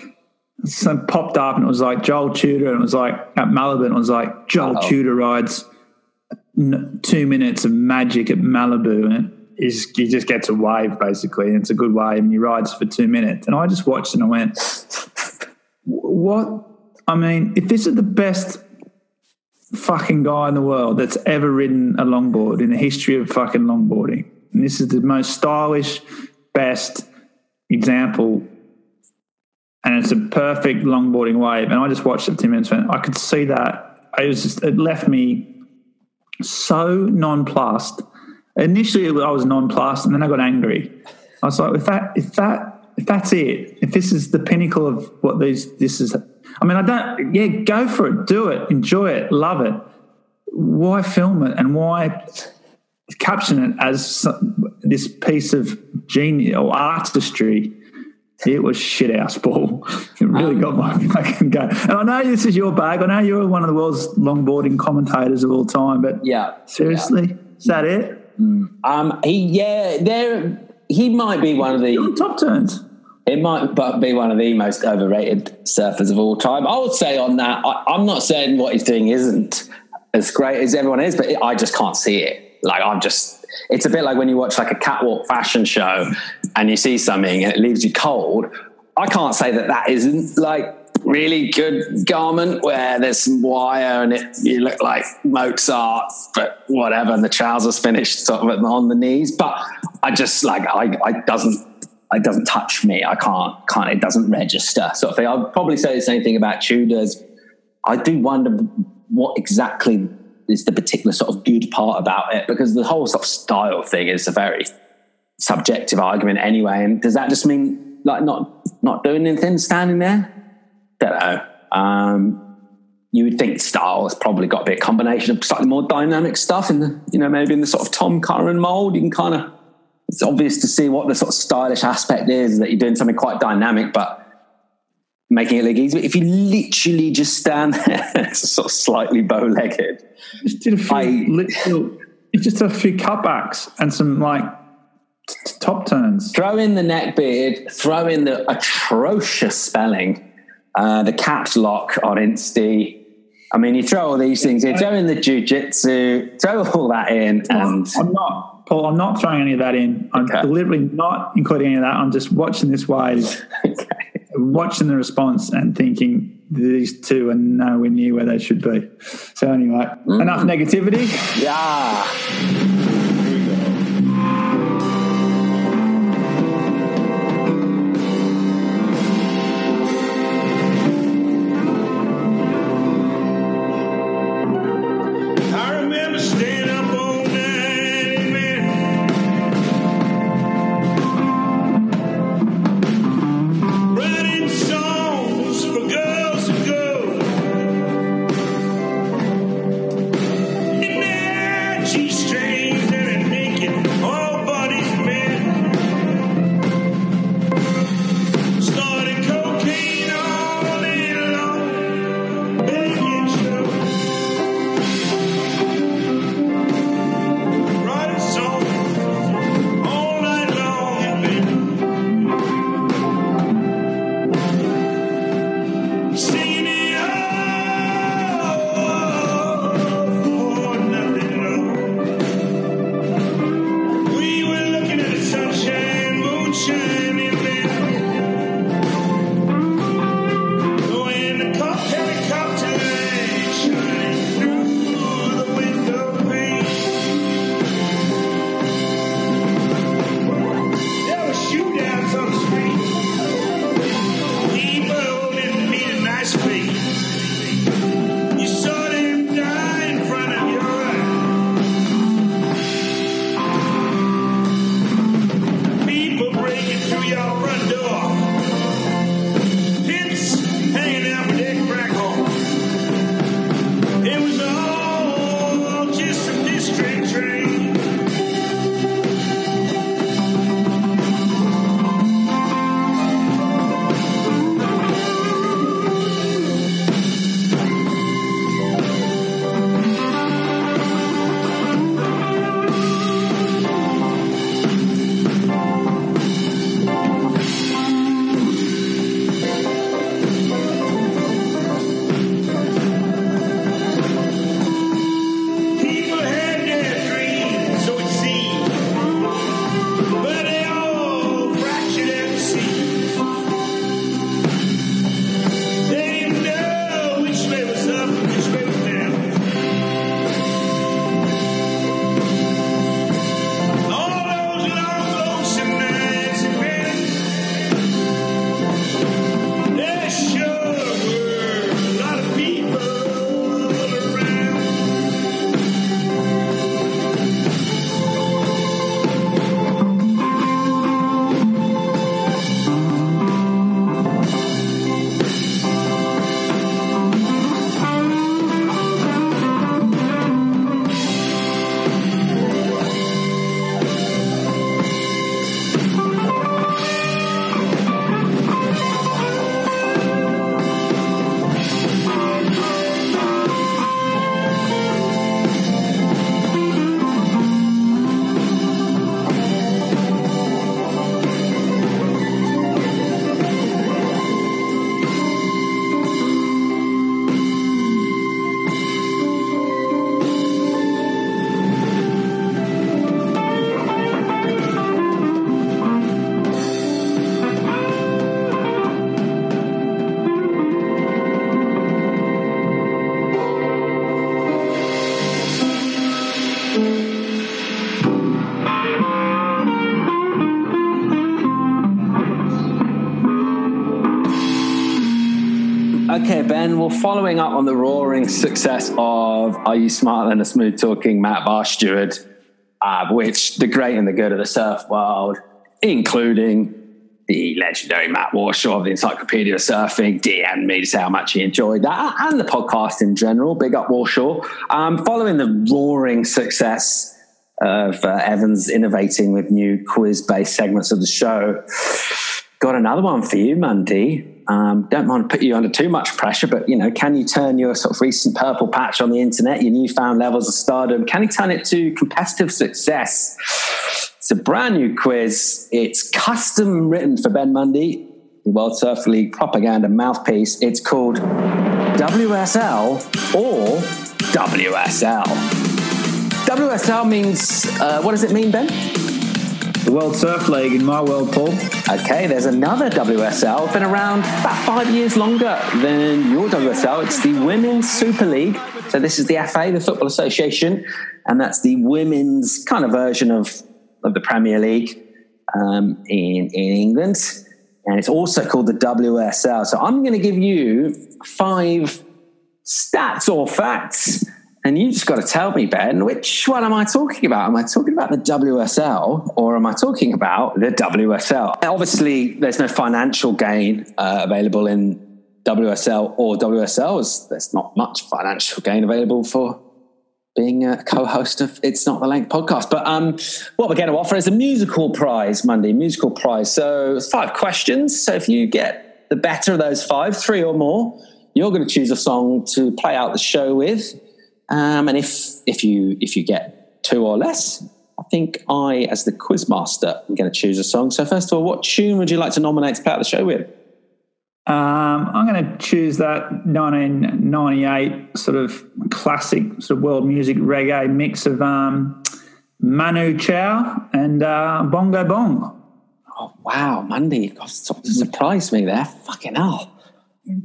some popped up and it was like Joel Tudor and it was like at Malibu and it was like Joel Uh-oh. Tudor rides two minutes of magic at Malibu and it is he just gets a wave basically and it's a good wave and he rides for two minutes and I just watched and I went what I mean if this is the best fucking guy in the world that's ever ridden a longboard in the history of fucking longboarding. And this is the most stylish, best example. And it's a perfect longboarding wave. And I just watched it 10 minutes. And I could see that. It was just, it left me so nonplussed. Initially, I was nonplussed, and then I got angry. I was like, if that, if that if that's it, if this is the pinnacle of what these, this is, I mean, I don't, yeah, go for it, do it, enjoy it, love it. Why film it and why caption it as this piece of genius or artistry? It was shit house ball. *laughs* It really got my *laughs* fucking go. And I know this is your bag. I know you're one of the world's longboarding commentators of all time, but yeah, seriously, yeah. is that it? Um, he yeah, there he might be one of the top turns. It might be one of the most overrated surfers of all time. I would say on that, I, am not saying what he's doing isn't as great as everyone is, but I just can't see it. Like I'm just, it's a bit like when you watch like a catwalk fashion show and you see something and it leaves you cold. I can't say that that isn't like really good garment where there's some wire and it you look like Mozart, but whatever, and the trousers finished sort of on the knees. But I just like I, I doesn't it doesn't touch me. I can't can't it doesn't register sort of thing. I'd probably say the same thing about Tudors. I do wonder what exactly is the particular sort of good part about it because the whole sort of style thing is a very subjective argument anyway. And does that just mean like not not doing anything, standing there? Don't know. Um, you would think style has probably got a bit a combination of slightly more dynamic stuff in the, you know, maybe in the sort of Tom Curren mold. You can kind of, it's obvious to see what the sort of stylish aspect is that you're doing something quite dynamic, but making it look easy. But if you literally just stand there, *laughs* sort of slightly bow legged. Just did a few, I, little, just a few cutbacks and some like top turns. Throw in the neck beard, throw in the atrocious spelling uh, the caps lock on Insta. I mean, you throw all these things in, throw in the jujitsu, throw all that in, and I'm not, Paul. I'm not throwing any of that in. I'm okay. deliberately not including any of that. I'm just watching this wave, *laughs* okay. watching the response, and thinking these two are nowhere near where they should be. So anyway, mm. enough negativity. Yeah. Ben. Well, following up on the roaring success of Are You Smarter Than a Smooth Talking Matt Barr Stewart, uh, which the great and the good of the surf world, including the legendary Matt Warshaw of the Encyclopedia of Surfing, DM'd me to say how much he enjoyed that and the podcast in general. Big up Warshaw. Um, following the roaring success of uh, Evans innovating with new quiz based segments of the show, got another one for you, Mundy. Um, don't want to put you under too much pressure, but you know, can you turn your sort of recent purple patch on the internet, your newfound levels of stardom, can you turn it to competitive success? It's a brand new quiz. It's custom written for Ben Mundy, the World Surf League propaganda mouthpiece. It's called WSL or WSL. WSL means, uh, what does it mean, Ben? The World Surf League in my world, Paul. Okay, there's another WSL, been around about five years longer than your WSL. It's the Women's Super League. So this is the FA, the Football Association, and that's the women's kind of version of, of the Premier League um, in, in England. And it's also called the WSL. So I'm going to give you five stats or facts and you just got to tell me, Ben, which one am I talking about? Am I talking about the WSL or am I talking about the WSL? Obviously, there's no financial gain uh, available in WSL or WSLs. There's not much financial gain available for being a co-host of It's Not the Length podcast. But um, what we're going to offer is a musical prize, Mundy, musical prize. So five questions. So if you get the better of those five, three or more, you're going to choose a song to play out the show with. Um, and if if you if you get two or less, I think I, as the quiz master, am going to choose a song. So first of all, what tune would you like to nominate to play out the show with? Um, I'm going to choose that 1998 sort of classic sort of world music reggae mix of um, Manu Chao and uh, Bongo Bong. Oh wow, Mundy, you surprised me there. Fucking hell.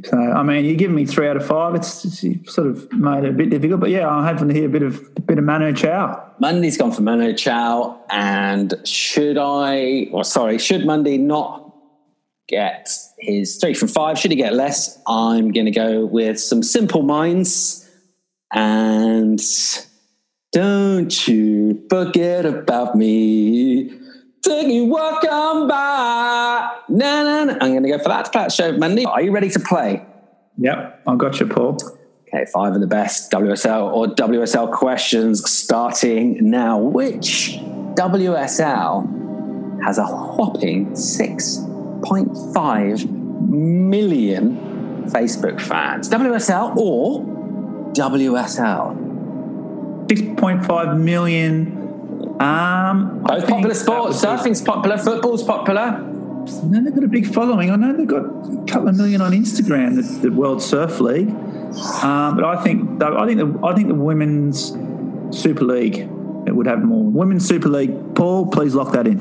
So, I mean, you give me three out of five. It's, it's, sort of made it a bit difficult, but yeah, I'm hoping to hear a bit of a bit of Manu Chao. Mundy's gone for Manu Chao, and should I? Or sorry, should Mundy not get his three from five? Should he get less? I'm going to go with some Simple Minds, and don't you forget about me. Taking walk on by. Nah, nah, nah. I'm going to go for that Pat show, Mundy. Are you ready to play? Yep, I got you, Paul. Okay, five of the best WSL or WSL questions starting now. Which WSL has a whopping 6.5 million Facebook fans? WSL or WSL? 6.5 million um, Both popular sports. Surfing's popular. Football's popular. No, they've got a big following. I know they've got a couple of million on Instagram. The, the World Surf League, um, but I think I think the, I think the Women's Super League it would have more. Women's Super League. Paul, please lock that in.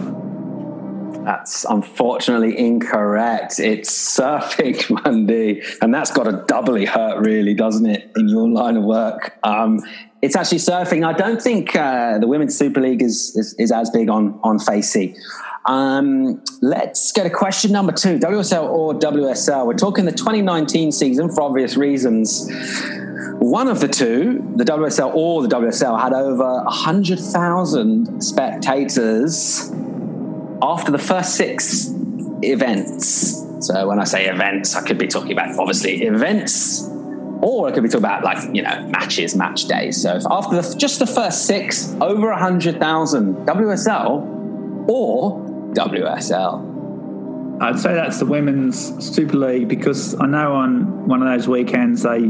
That's unfortunately incorrect. It's surfing *laughs* Mundy, and that's got to doubly hurt, really, doesn't it, in your line of work? Um, it's actually surfing. I don't think uh, the Women's Super League is, is, is as big on, on Facey. Um, let's go to question number two WSL or WSL. We're talking the 2019 season for obvious reasons. One of the two, the WSL or the WSL, had over 100,000 spectators after the first six events. So when I say events, I could be talking about obviously events or I could be talking about like you know matches, match days. So after the, just the first six, over hundred thousand WSL or WSL. I'd say that's the women's Super League because I know on one of those weekends they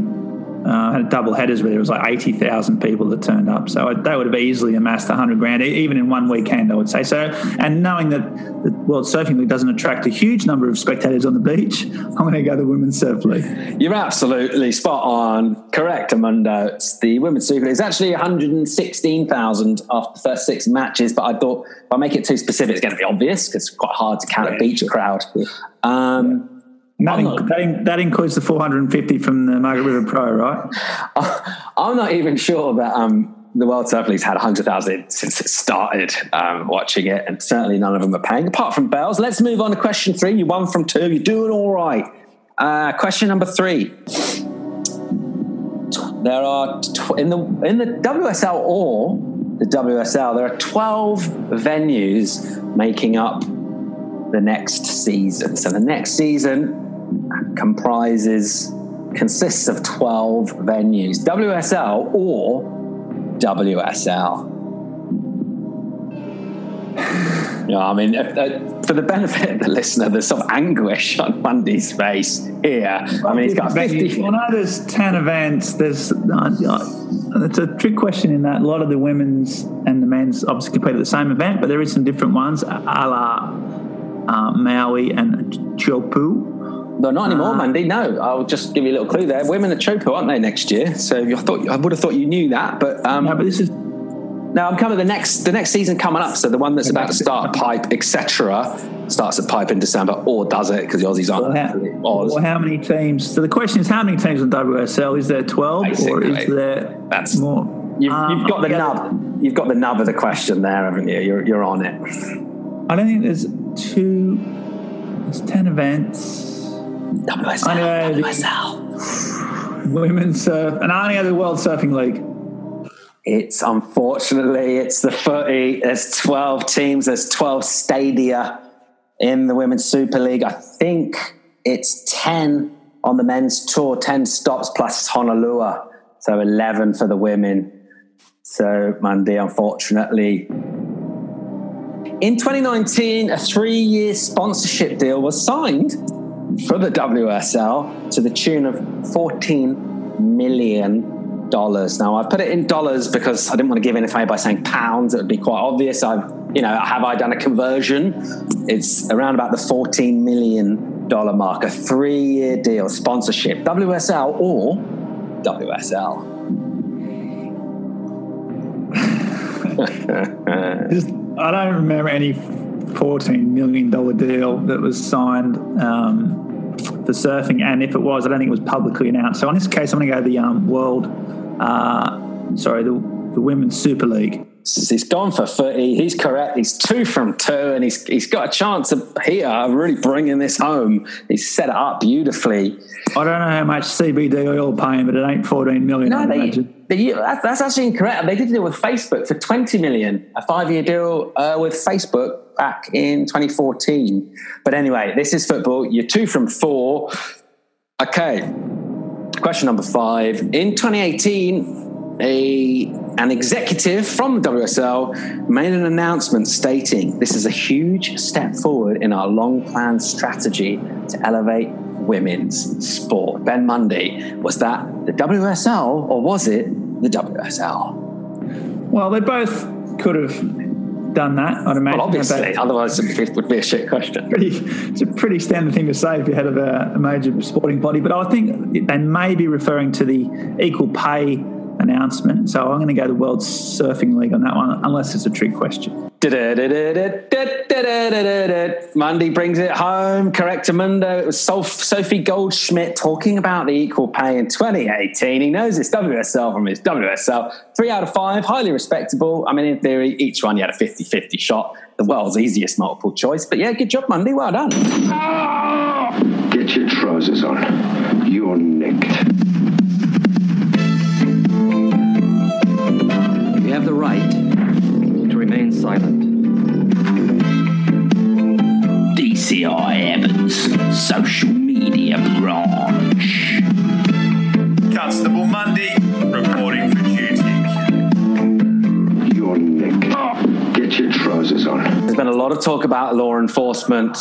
uh, had double headers where there was like 80,000 people that turned up. So they would have easily amassed 100 grand, even in one weekend, I would say. So, and knowing that the World Surfing League doesn't attract a huge number of spectators on the beach, *laughs* I'm going to go the Women's Surf League. You're absolutely spot on. Correct, Amundo. It's the Women's Super League. It's actually 116,000 after the first six matches, but I thought if I make it too specific, it's going to be obvious because it's quite hard to count a beach crowd. Um, that, not, that, that, includes the 450 from the Margaret River Pro, right? *laughs* I'm not even sure that um, the World Surf League's had 100,000 since it started um, watching it, and certainly none of them are paying, apart from Bells. Let's move on to question three. You won from two. You're doing all right. Uh, question number three. There are tw- in the in the WSL or the WSL. There are twelve venues making up the next season. So the next season comprises consists of twelve venues. WSL or WSL. *sighs* Yeah, I mean, uh, uh, for the benefit of the listener, there's some anguish on Mundy's face here. I mean, he's got 50. I know there's 10 events. There's uh, It's a trick question in that a lot of the women's and the men's obviously compete at the same event, but there is some different ones, a la uh, Maui and Chopu. No, not anymore, Uh, Mandy. No, I'll just give you a little clue there. Women are Chopu, aren't they, next year? So I thought I would have thought you knew that, but um, No, but this is no, I'm coming the next the next season coming up. So the one that's about to start pipe, etc., starts at pipe in December, or does it? Because the Aussies aren't. Well, how, well, how many teams? So the question is, how many teams in WSL? Is there 12 or is there That's more? You've, Um, you've got the nub. You've got the nub of the question there, haven't you? You're you're on it. I don't think there's two. There's 10 events. WSL. WSL. Women's surf, and I only have the World Surfing League. It's unfortunately it's the footy. There's 12 teams. There's 12 stadia in the Women's Super League. I think it's 10 on the men's tour. 10 stops plus Honolulu. So 11 for the women. So Mundy, unfortunately. In 2019, a three-year sponsorship deal was signed for the WSL to the tune of 14 million dollars. Now I've put it in dollars because I didn't want to give anything by saying pounds. It would be quite obvious. I've, you know, have I done a conversion? It's around about the 14 million dollar mark. A three-year deal, sponsorship, WSL or WSL. *laughs* Just, I don't remember any fourteen million dollar deal that was signed um, for surfing, and if it was, I don't think it was publicly announced. So in this case, I'm going to go the um, world, uh, sorry, the the women's Super League. He's gone for 30. He's correct. He's two from two, and he's he's got a chance of here of really bringing this home. He's set it up beautifully. I don't know how much CBD oil paying, but it ain't fourteen million. No, they, they, that's, that's actually incorrect. They did a deal with Facebook for 20 million, a five year deal uh, with Facebook back in 2014. But anyway, this is football. You're two from four. Okay. Question number five. In 2018, a, an executive from the WSL made an announcement stating this is a huge step forward in our long planned strategy to elevate women's sport. Ben Mundy, was that the WSL or was it the WSL? Well, they both could have done that. I'd imagine. Well, obviously, otherwise it would be a shit question. pretty, it's a pretty standard thing to say if you're head of a, a major sporting body. But I think they may be referring to the equal pay announcement. So I'm going to go the World Surfing League on that one, unless it's a trick question. Mundy brings it home. Correct, Mundo. It was Sophie Goldschmidt talking about the equal pay in 2018. He knows it's WSL from his WSL. Three out of five, highly respectable. I mean, in theory, each one you had a 50 50 shot. The world's easiest multiple choice. But yeah, good job, Mundy. Well done. Get your trousers on. You're nicked. Silent. DCI Evans, social media branch. Constable Mundy, reporting for duty. You're nicked. Oh, get your trousers on. There's been a lot of talk about law enforcement.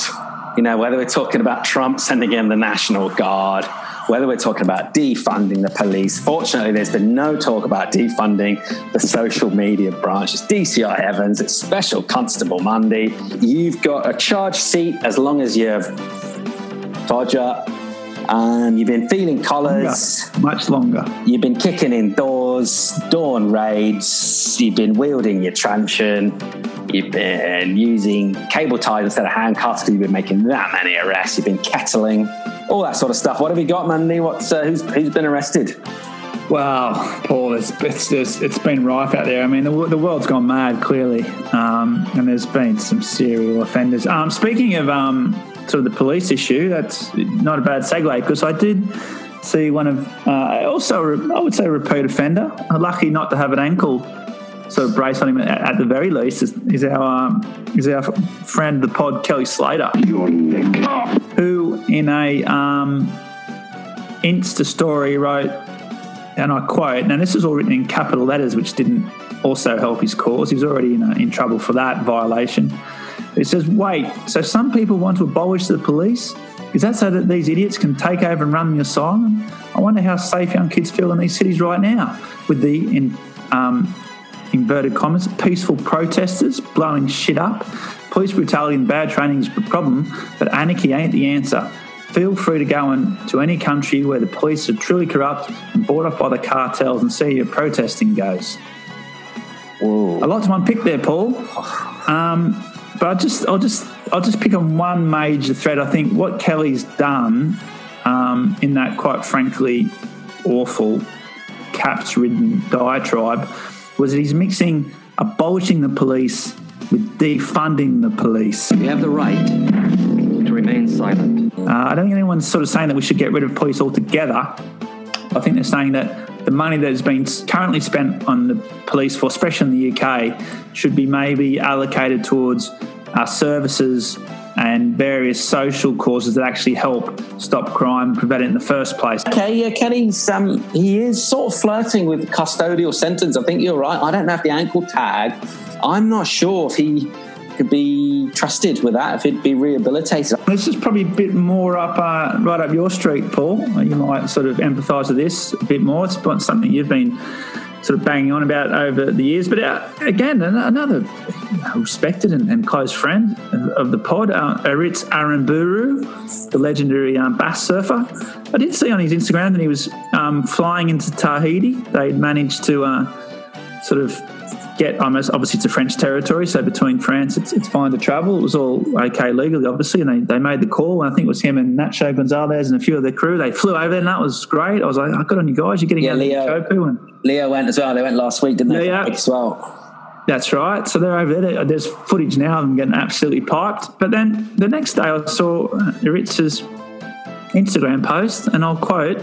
You know, whether we're talking about Trump sending in the National Guard, whether we're talking about defunding the police. Fortunately, there's been no talk about defunding the social media branch. It's DCI Evans, it's Special Constable Mundy. You've got a charge seat as long as you've Dodger. Um, you've been feeling collars. Much longer. You've been kicking in doors, dawn raids. You've been wielding your truncheon. You've been using cable ties instead of handcuffs because you've been making that many arrests. You've been kettling, all that sort of stuff. What have you got, Mandy? What's uh, who's who's been arrested? Well, Paul, it's it's it's been rife out there. I mean, the, the world's gone mad, clearly, um, and there's been some serial offenders. Um, speaking of um, sort of the police issue, that's not a bad segue because I did see one of uh, also I would say a repeat offender. Lucky not to have an ankle of brace on him at, the very least is, is our um, is our friend the pod Kelly Slater, who in a um, Insta story wrote, and I quote, now this is all written in capital letters, which didn't also help his cause. He's already in, in trouble for that violation. It says, wait, so some people want to abolish the police? Is that so that these idiots can take over and run the asylum? I wonder how safe young kids feel in these cities right now with the in, um, inverted commas peaceful protesters blowing shit up. Police brutality and bad training is the problem, but anarchy ain't the answer. Feel free to go in to any country where the police are truly corrupt and bought off by the cartels and see how protesting goes. Whoa. A lot to unpick there, Paul. Um, but I just, I'll just, I'll just pick on one major thread. I think what Kelly's done um, in that, quite frankly, awful, caps-ridden diatribe was that he's mixing abolishing the police with defunding the police. You have the right to remain silent. Uh, I don't think anyone's sort of saying that we should get rid of police altogether. I think they're saying that the money that has been currently spent on the police force, especially in the UK, should be maybe allocated towards our services and various social causes that actually help stop crime, prevent it in the first place. Okay, yeah, Kenny's um, he is sort of flirting with custodial sentence. I think you're right. I don't have the ankle tag. I'm not sure if he could be trusted with that, if he'd be rehabilitated. This is probably a bit more up uh, right up your street, Paul. You might sort of empathise with this a bit more. It's something you've been sort of banging on about over the years. But uh, again, another respected and, and, close friend of the pod, uh, Aritz Aramburu, the legendary um, Basque surfer. I did see on his Instagram that he was um, flying into Tahiti. They'd managed to uh, sort of get almost obviously it's a French territory, so between France it's, it's fine to travel. It was all okay legally, obviously, and they, they made the call. And I think it was him and Nacho Gonzalez and a few of the crew. They flew over there, and that was great. I was like, I got on you guys. You're getting yeah, out Leo, Kopu and Leo went as well. They went last week, didn't they? Yeah, as well. That's right. So they're over there. There's footage now of them getting absolutely piped. But then the next day, I saw Ritz's Instagram post, and I'll quote: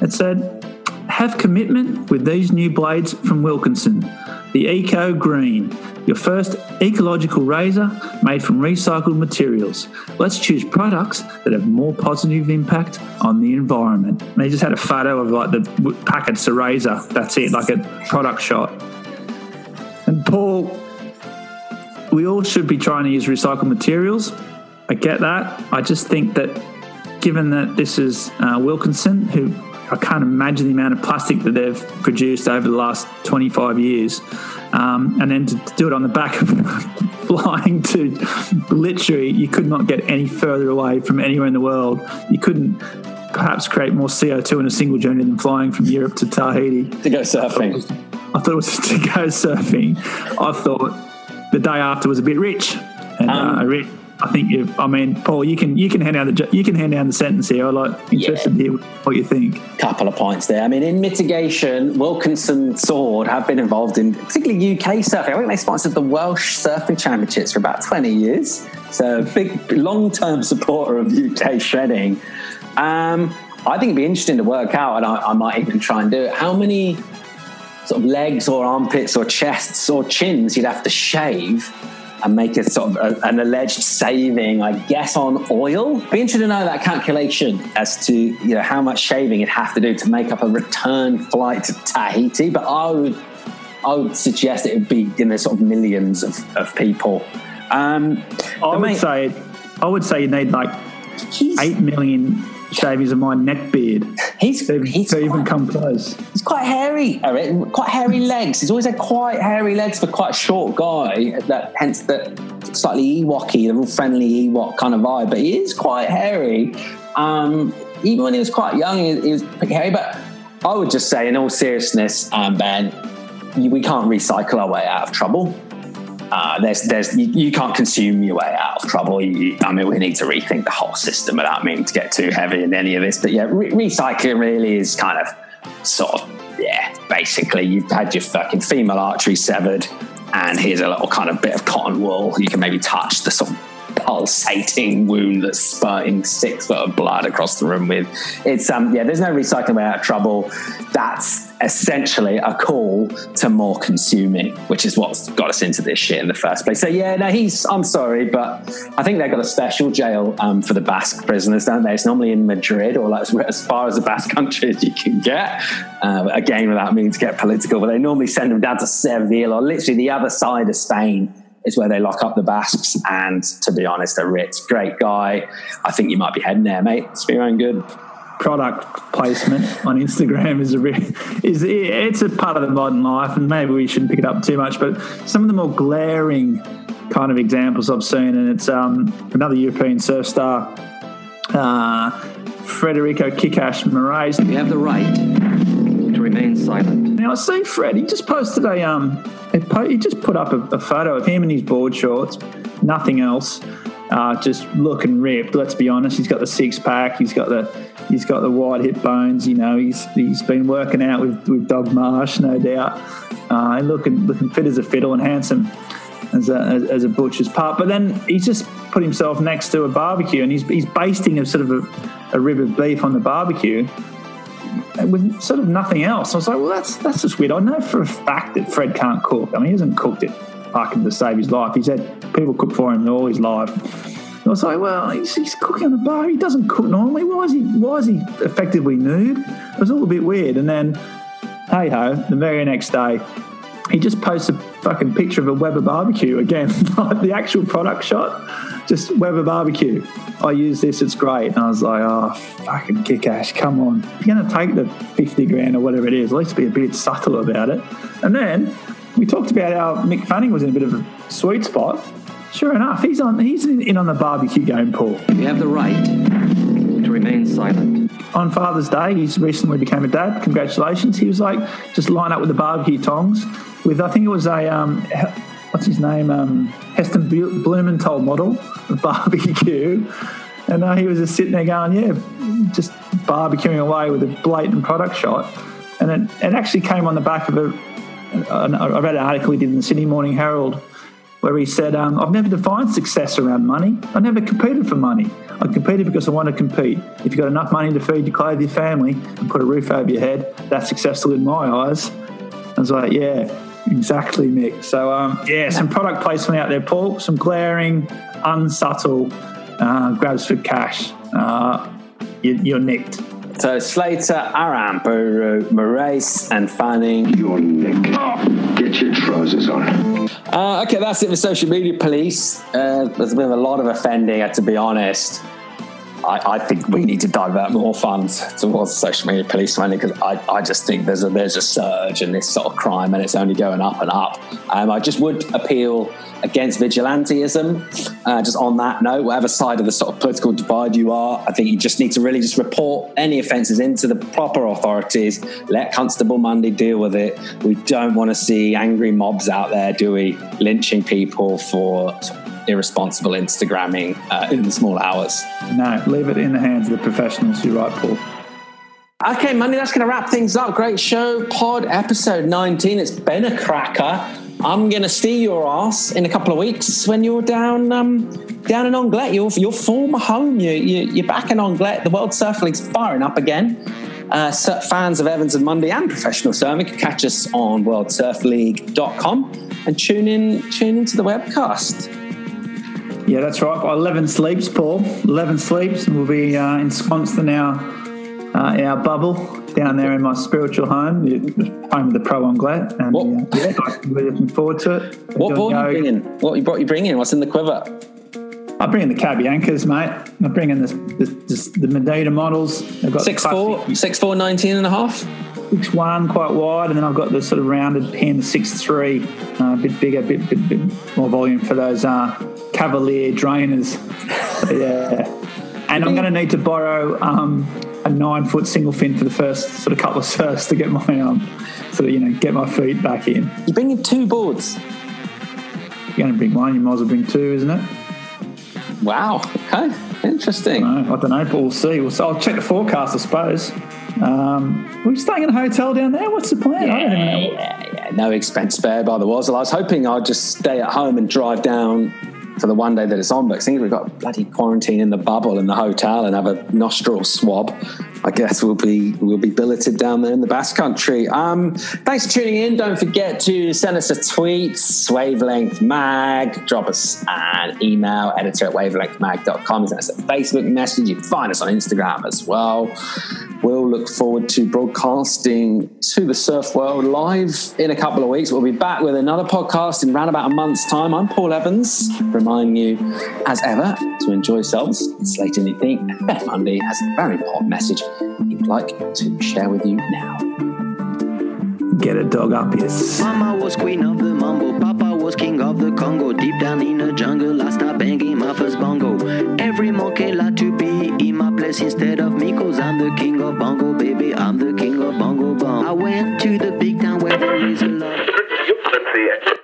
"It said." Have commitment with these new blades from Wilkinson the Eco Green, your first ecological razor made from recycled materials. Let's choose products that have more positive impact on the environment. And they just had a photo of like the packets of razor. That's it, like a product shot. And Paul, we all should be trying to use recycled materials. I get that. I just think that given that this is uh, Wilkinson, who I can't imagine the amount of plastic that they've produced over the last 25 years. Um, and then to do it on the back of *laughs* flying to literally, you could not get any further away from anywhere in the world. You couldn't perhaps create more CO2 in a single journey than flying from Europe to Tahiti. To go surfing. I thought it was *laughs* to go surfing. I thought the day after was a bit rich. And um, uh, rich I think you. I mean, Paul, you can you can hand down the you can hand down the sentence here. I'm like interested yeah. to hear what you think. Couple of points there. I mean, in mitigation, Wilkinson Sword have been involved in particularly UK surfing. I think they sponsored the Welsh Surfing Championships for about 20 years. So big long term supporter of UK shredding. Um, I think it'd be interesting to work out, and I, I might even try and do it. How many sort of legs or armpits or chests or chins you'd have to shave and make a sort of a, an alleged saving, I guess, on oil. Be interested to know that calculation as to you know how much shaving you'd have to do to make up a return flight to Tahiti. But I would I would suggest it would be in the sort of millions of, of people. Um, I would main, say I would say you need like eight million shavings of my neck beard. He's, to, he's even come close. He's quite hairy, Eric. Quite hairy legs. He's always had quite hairy legs for quite a short guy. That hence the slightly Ewoky, the real friendly Ewok kind of vibe. But he is quite hairy. Um, even when he was quite young, he, he was pretty hairy. But I would just say, in all seriousness, um, Ben, we can't recycle our way out of trouble. Uh, there's, there's, you, you, can't consume your way out of trouble. You, I mean, we need to rethink the whole system without meaning to get too heavy in any of this. But yeah, re- recycling really is kind of sort of, yeah, basically you've had your fucking female artery severed, and here's a little kind of bit of cotton wool. You can maybe touch the sort of pulsating wound that's spurting six foot of blood across the room with. It's um yeah, there's no recycling way out of trouble. That's essentially a call to more consuming, which is what's got us into this shit in the first place. So yeah, no, he's I'm sorry, but I think they've got a special jail um, for the Basque prisoners, don't they? It's normally in Madrid or like as far as the Basque country as you can get. Uh, again, without meaning to get political, but they normally send them down to Seville or literally the other side of Spain is where they lock up the Basques. And to be honest, Aritz, great guy. I think you might be heading there, mate. It's for your own good. product placement on Instagram is a re- is it's a part of the modern life, and maybe we shouldn't pick it up too much. But some of the more glaring kind of examples I've seen, and it's um, another European surf star, uh, Frederico Kikas Morais. You have the right to remain silent. Now I see Fred. He just posted a um, he, just put up a, a photo of him in his board shorts, nothing else. Uh, just looking ripped. Let's be honest. He's got the six pack. He's got the he's got the wide hip bones. You know, he's he's been working out with, with Dog Marsh, no doubt. Uh, looking looking fit as a fiddle and handsome as a as a butcher's pup. But then he's just put himself next to a barbecue and he's he's basting a sort of a, a rib of beef on the barbecue with sort of nothing else. I was like, well, that's that's just weird. I know for a fact that Fred can't cook. I mean, he hasn't cooked it fucking to save his life. He's had people cook for him all his life. I was like, well, he's, he's cooking on a bar. He doesn't cook normally. Why is he? Why is he effectively nude? It was all a bit weird. And then, hey ho, the very next day, he just posts a fucking picture of a Weber barbecue again, *laughs* like the actual product shot, just Weber barbecue. I use this, it's great. And I was like, oh, fucking kick ass, come on. If you're going to take the 50 grand or whatever it is, at least be a bit subtle about it. And then we talked about how Mick Fanning was in a bit of a sweet spot. Sure enough, he's on. He's in, on the barbecue game, Paul. You have the right to remain silent. On Father's Day, he's recently became a dad. Congratulations! He was like just line up with the barbecue tongs with I think it was a um, what's his name um, Heston Blumenthal model barbecue, and uh, he was just sitting there going, yeah, just barbecuing away with a blatant product shot, and it, it actually came on the back of a. an- I read an article he did in the Sydney Morning Herald where he said, um, I've never defined success around money. I never competed for money. I competed because I want to compete. If you've got enough money to feed, you clothe your family, and put a roof over your head, that's successful in my eyes. I was like, yeah, exactly, Mick. So, um, yeah, some product placement out there, Paul. Some glaring, unsubtle uh, grabs for cash. Uh, you, you're nicked. So Slater, Aram, Buru, Morais, and Fanning. You're nicked. Get your trousers on. Uh, okay, that's it for social media police. Uh, there's been a lot of offending, uh, to be honest. I, I think we need to divert more funds towards social media police money because I, I just think there's a there's a surge in this sort of crime and it's only going up and up. Um, I just would appeal against vigilantism. Uh, just on that note, whatever side of the sort of political divide you are, I think you just need to really just report any offences into the proper authorities. Let Constable Mundy deal with it. We don't want to see angry mobs out there, do we? Lynching people for irresponsible Instagramming uh, in the small hours. No, leave it in the hands of the professionals. You're right, Paul. Okay, Mundy, that's going to wrap things up. Great show, pod episode 19. It's been a cracker. I'm going to see your ass in a couple of weeks when you're down um, down in Anglet, your, your former home. You, you, you're back in Anglet. The World Surf League's firing up again. Uh, fans of Evans and Mundy and professional surfing can catch us on worldsurfleague.com and tune in tune into the webcast. Yeah, that's right. By 11 sleeps, Paul. 11 sleeps, and we'll be uh, ensconced in our, uh, our bubble down there in my spiritual home, the home of the Pro Anglet. And uh, yeah, I'm really looking forward to it. What Doing board you bringing? What you brought you bringing? What's in the quiver? I bring in the Cabby anchors, mate. I bring in this, this, this, the Medina models. I've got Six four, six four, 19 and a half. Six one, quite wide, and then I've got the sort of rounded pin six three, uh, a bit bigger, bit, bit bit more volume for those uh, Cavalier drainers. *laughs* yeah, and I'm going to need to borrow um, a nine foot single fin for the first sort of couple of surfs to get my um, sort of you know get my feet back in. You're bringing two boards. You're going to bring one, you might as well bring two, isn't it? Wow. Okay. Interesting. I don't know, but we'll see. We'll, so I'll check the forecast, I suppose. Um, we're staying in a hotel down there. What's the plan? I don't even know. Yeah, yeah, no expense spared by the Wazzle. I was hoping I'd just stay at home and drive down for the one day that it's on. But seeing we've got bloody quarantine in the bubble in the hotel and have a nostril swab, I guess we'll be we'll be billeted down there in the Basque Country. Um, thanks for tuning in. Don't forget to send us a tweet, wavelength mag, drop us an email, editor at wavelengthmag.com, send us a Facebook message. You can find us on Instagram as well. We'll look forward to broadcasting to the surf world live in a couple of weeks. We'll be back with another podcast in around about a month's time. I'm Paul Evans, reminding you, as ever, to enjoy yourselves. It's late in the evening. *laughs* Mundy has a very important message he'd like to share with you now. Get a dog up, yes. Mama was queen of the mambo, Papa was king of the Congo. Deep down in the jungle, I start banging my first bongo. Every monkey like to be in my place instead of me, cause I'm the king of bongo, baby. I'm the king of bongo bong. I went to the big town where there is a lot. Let's see it.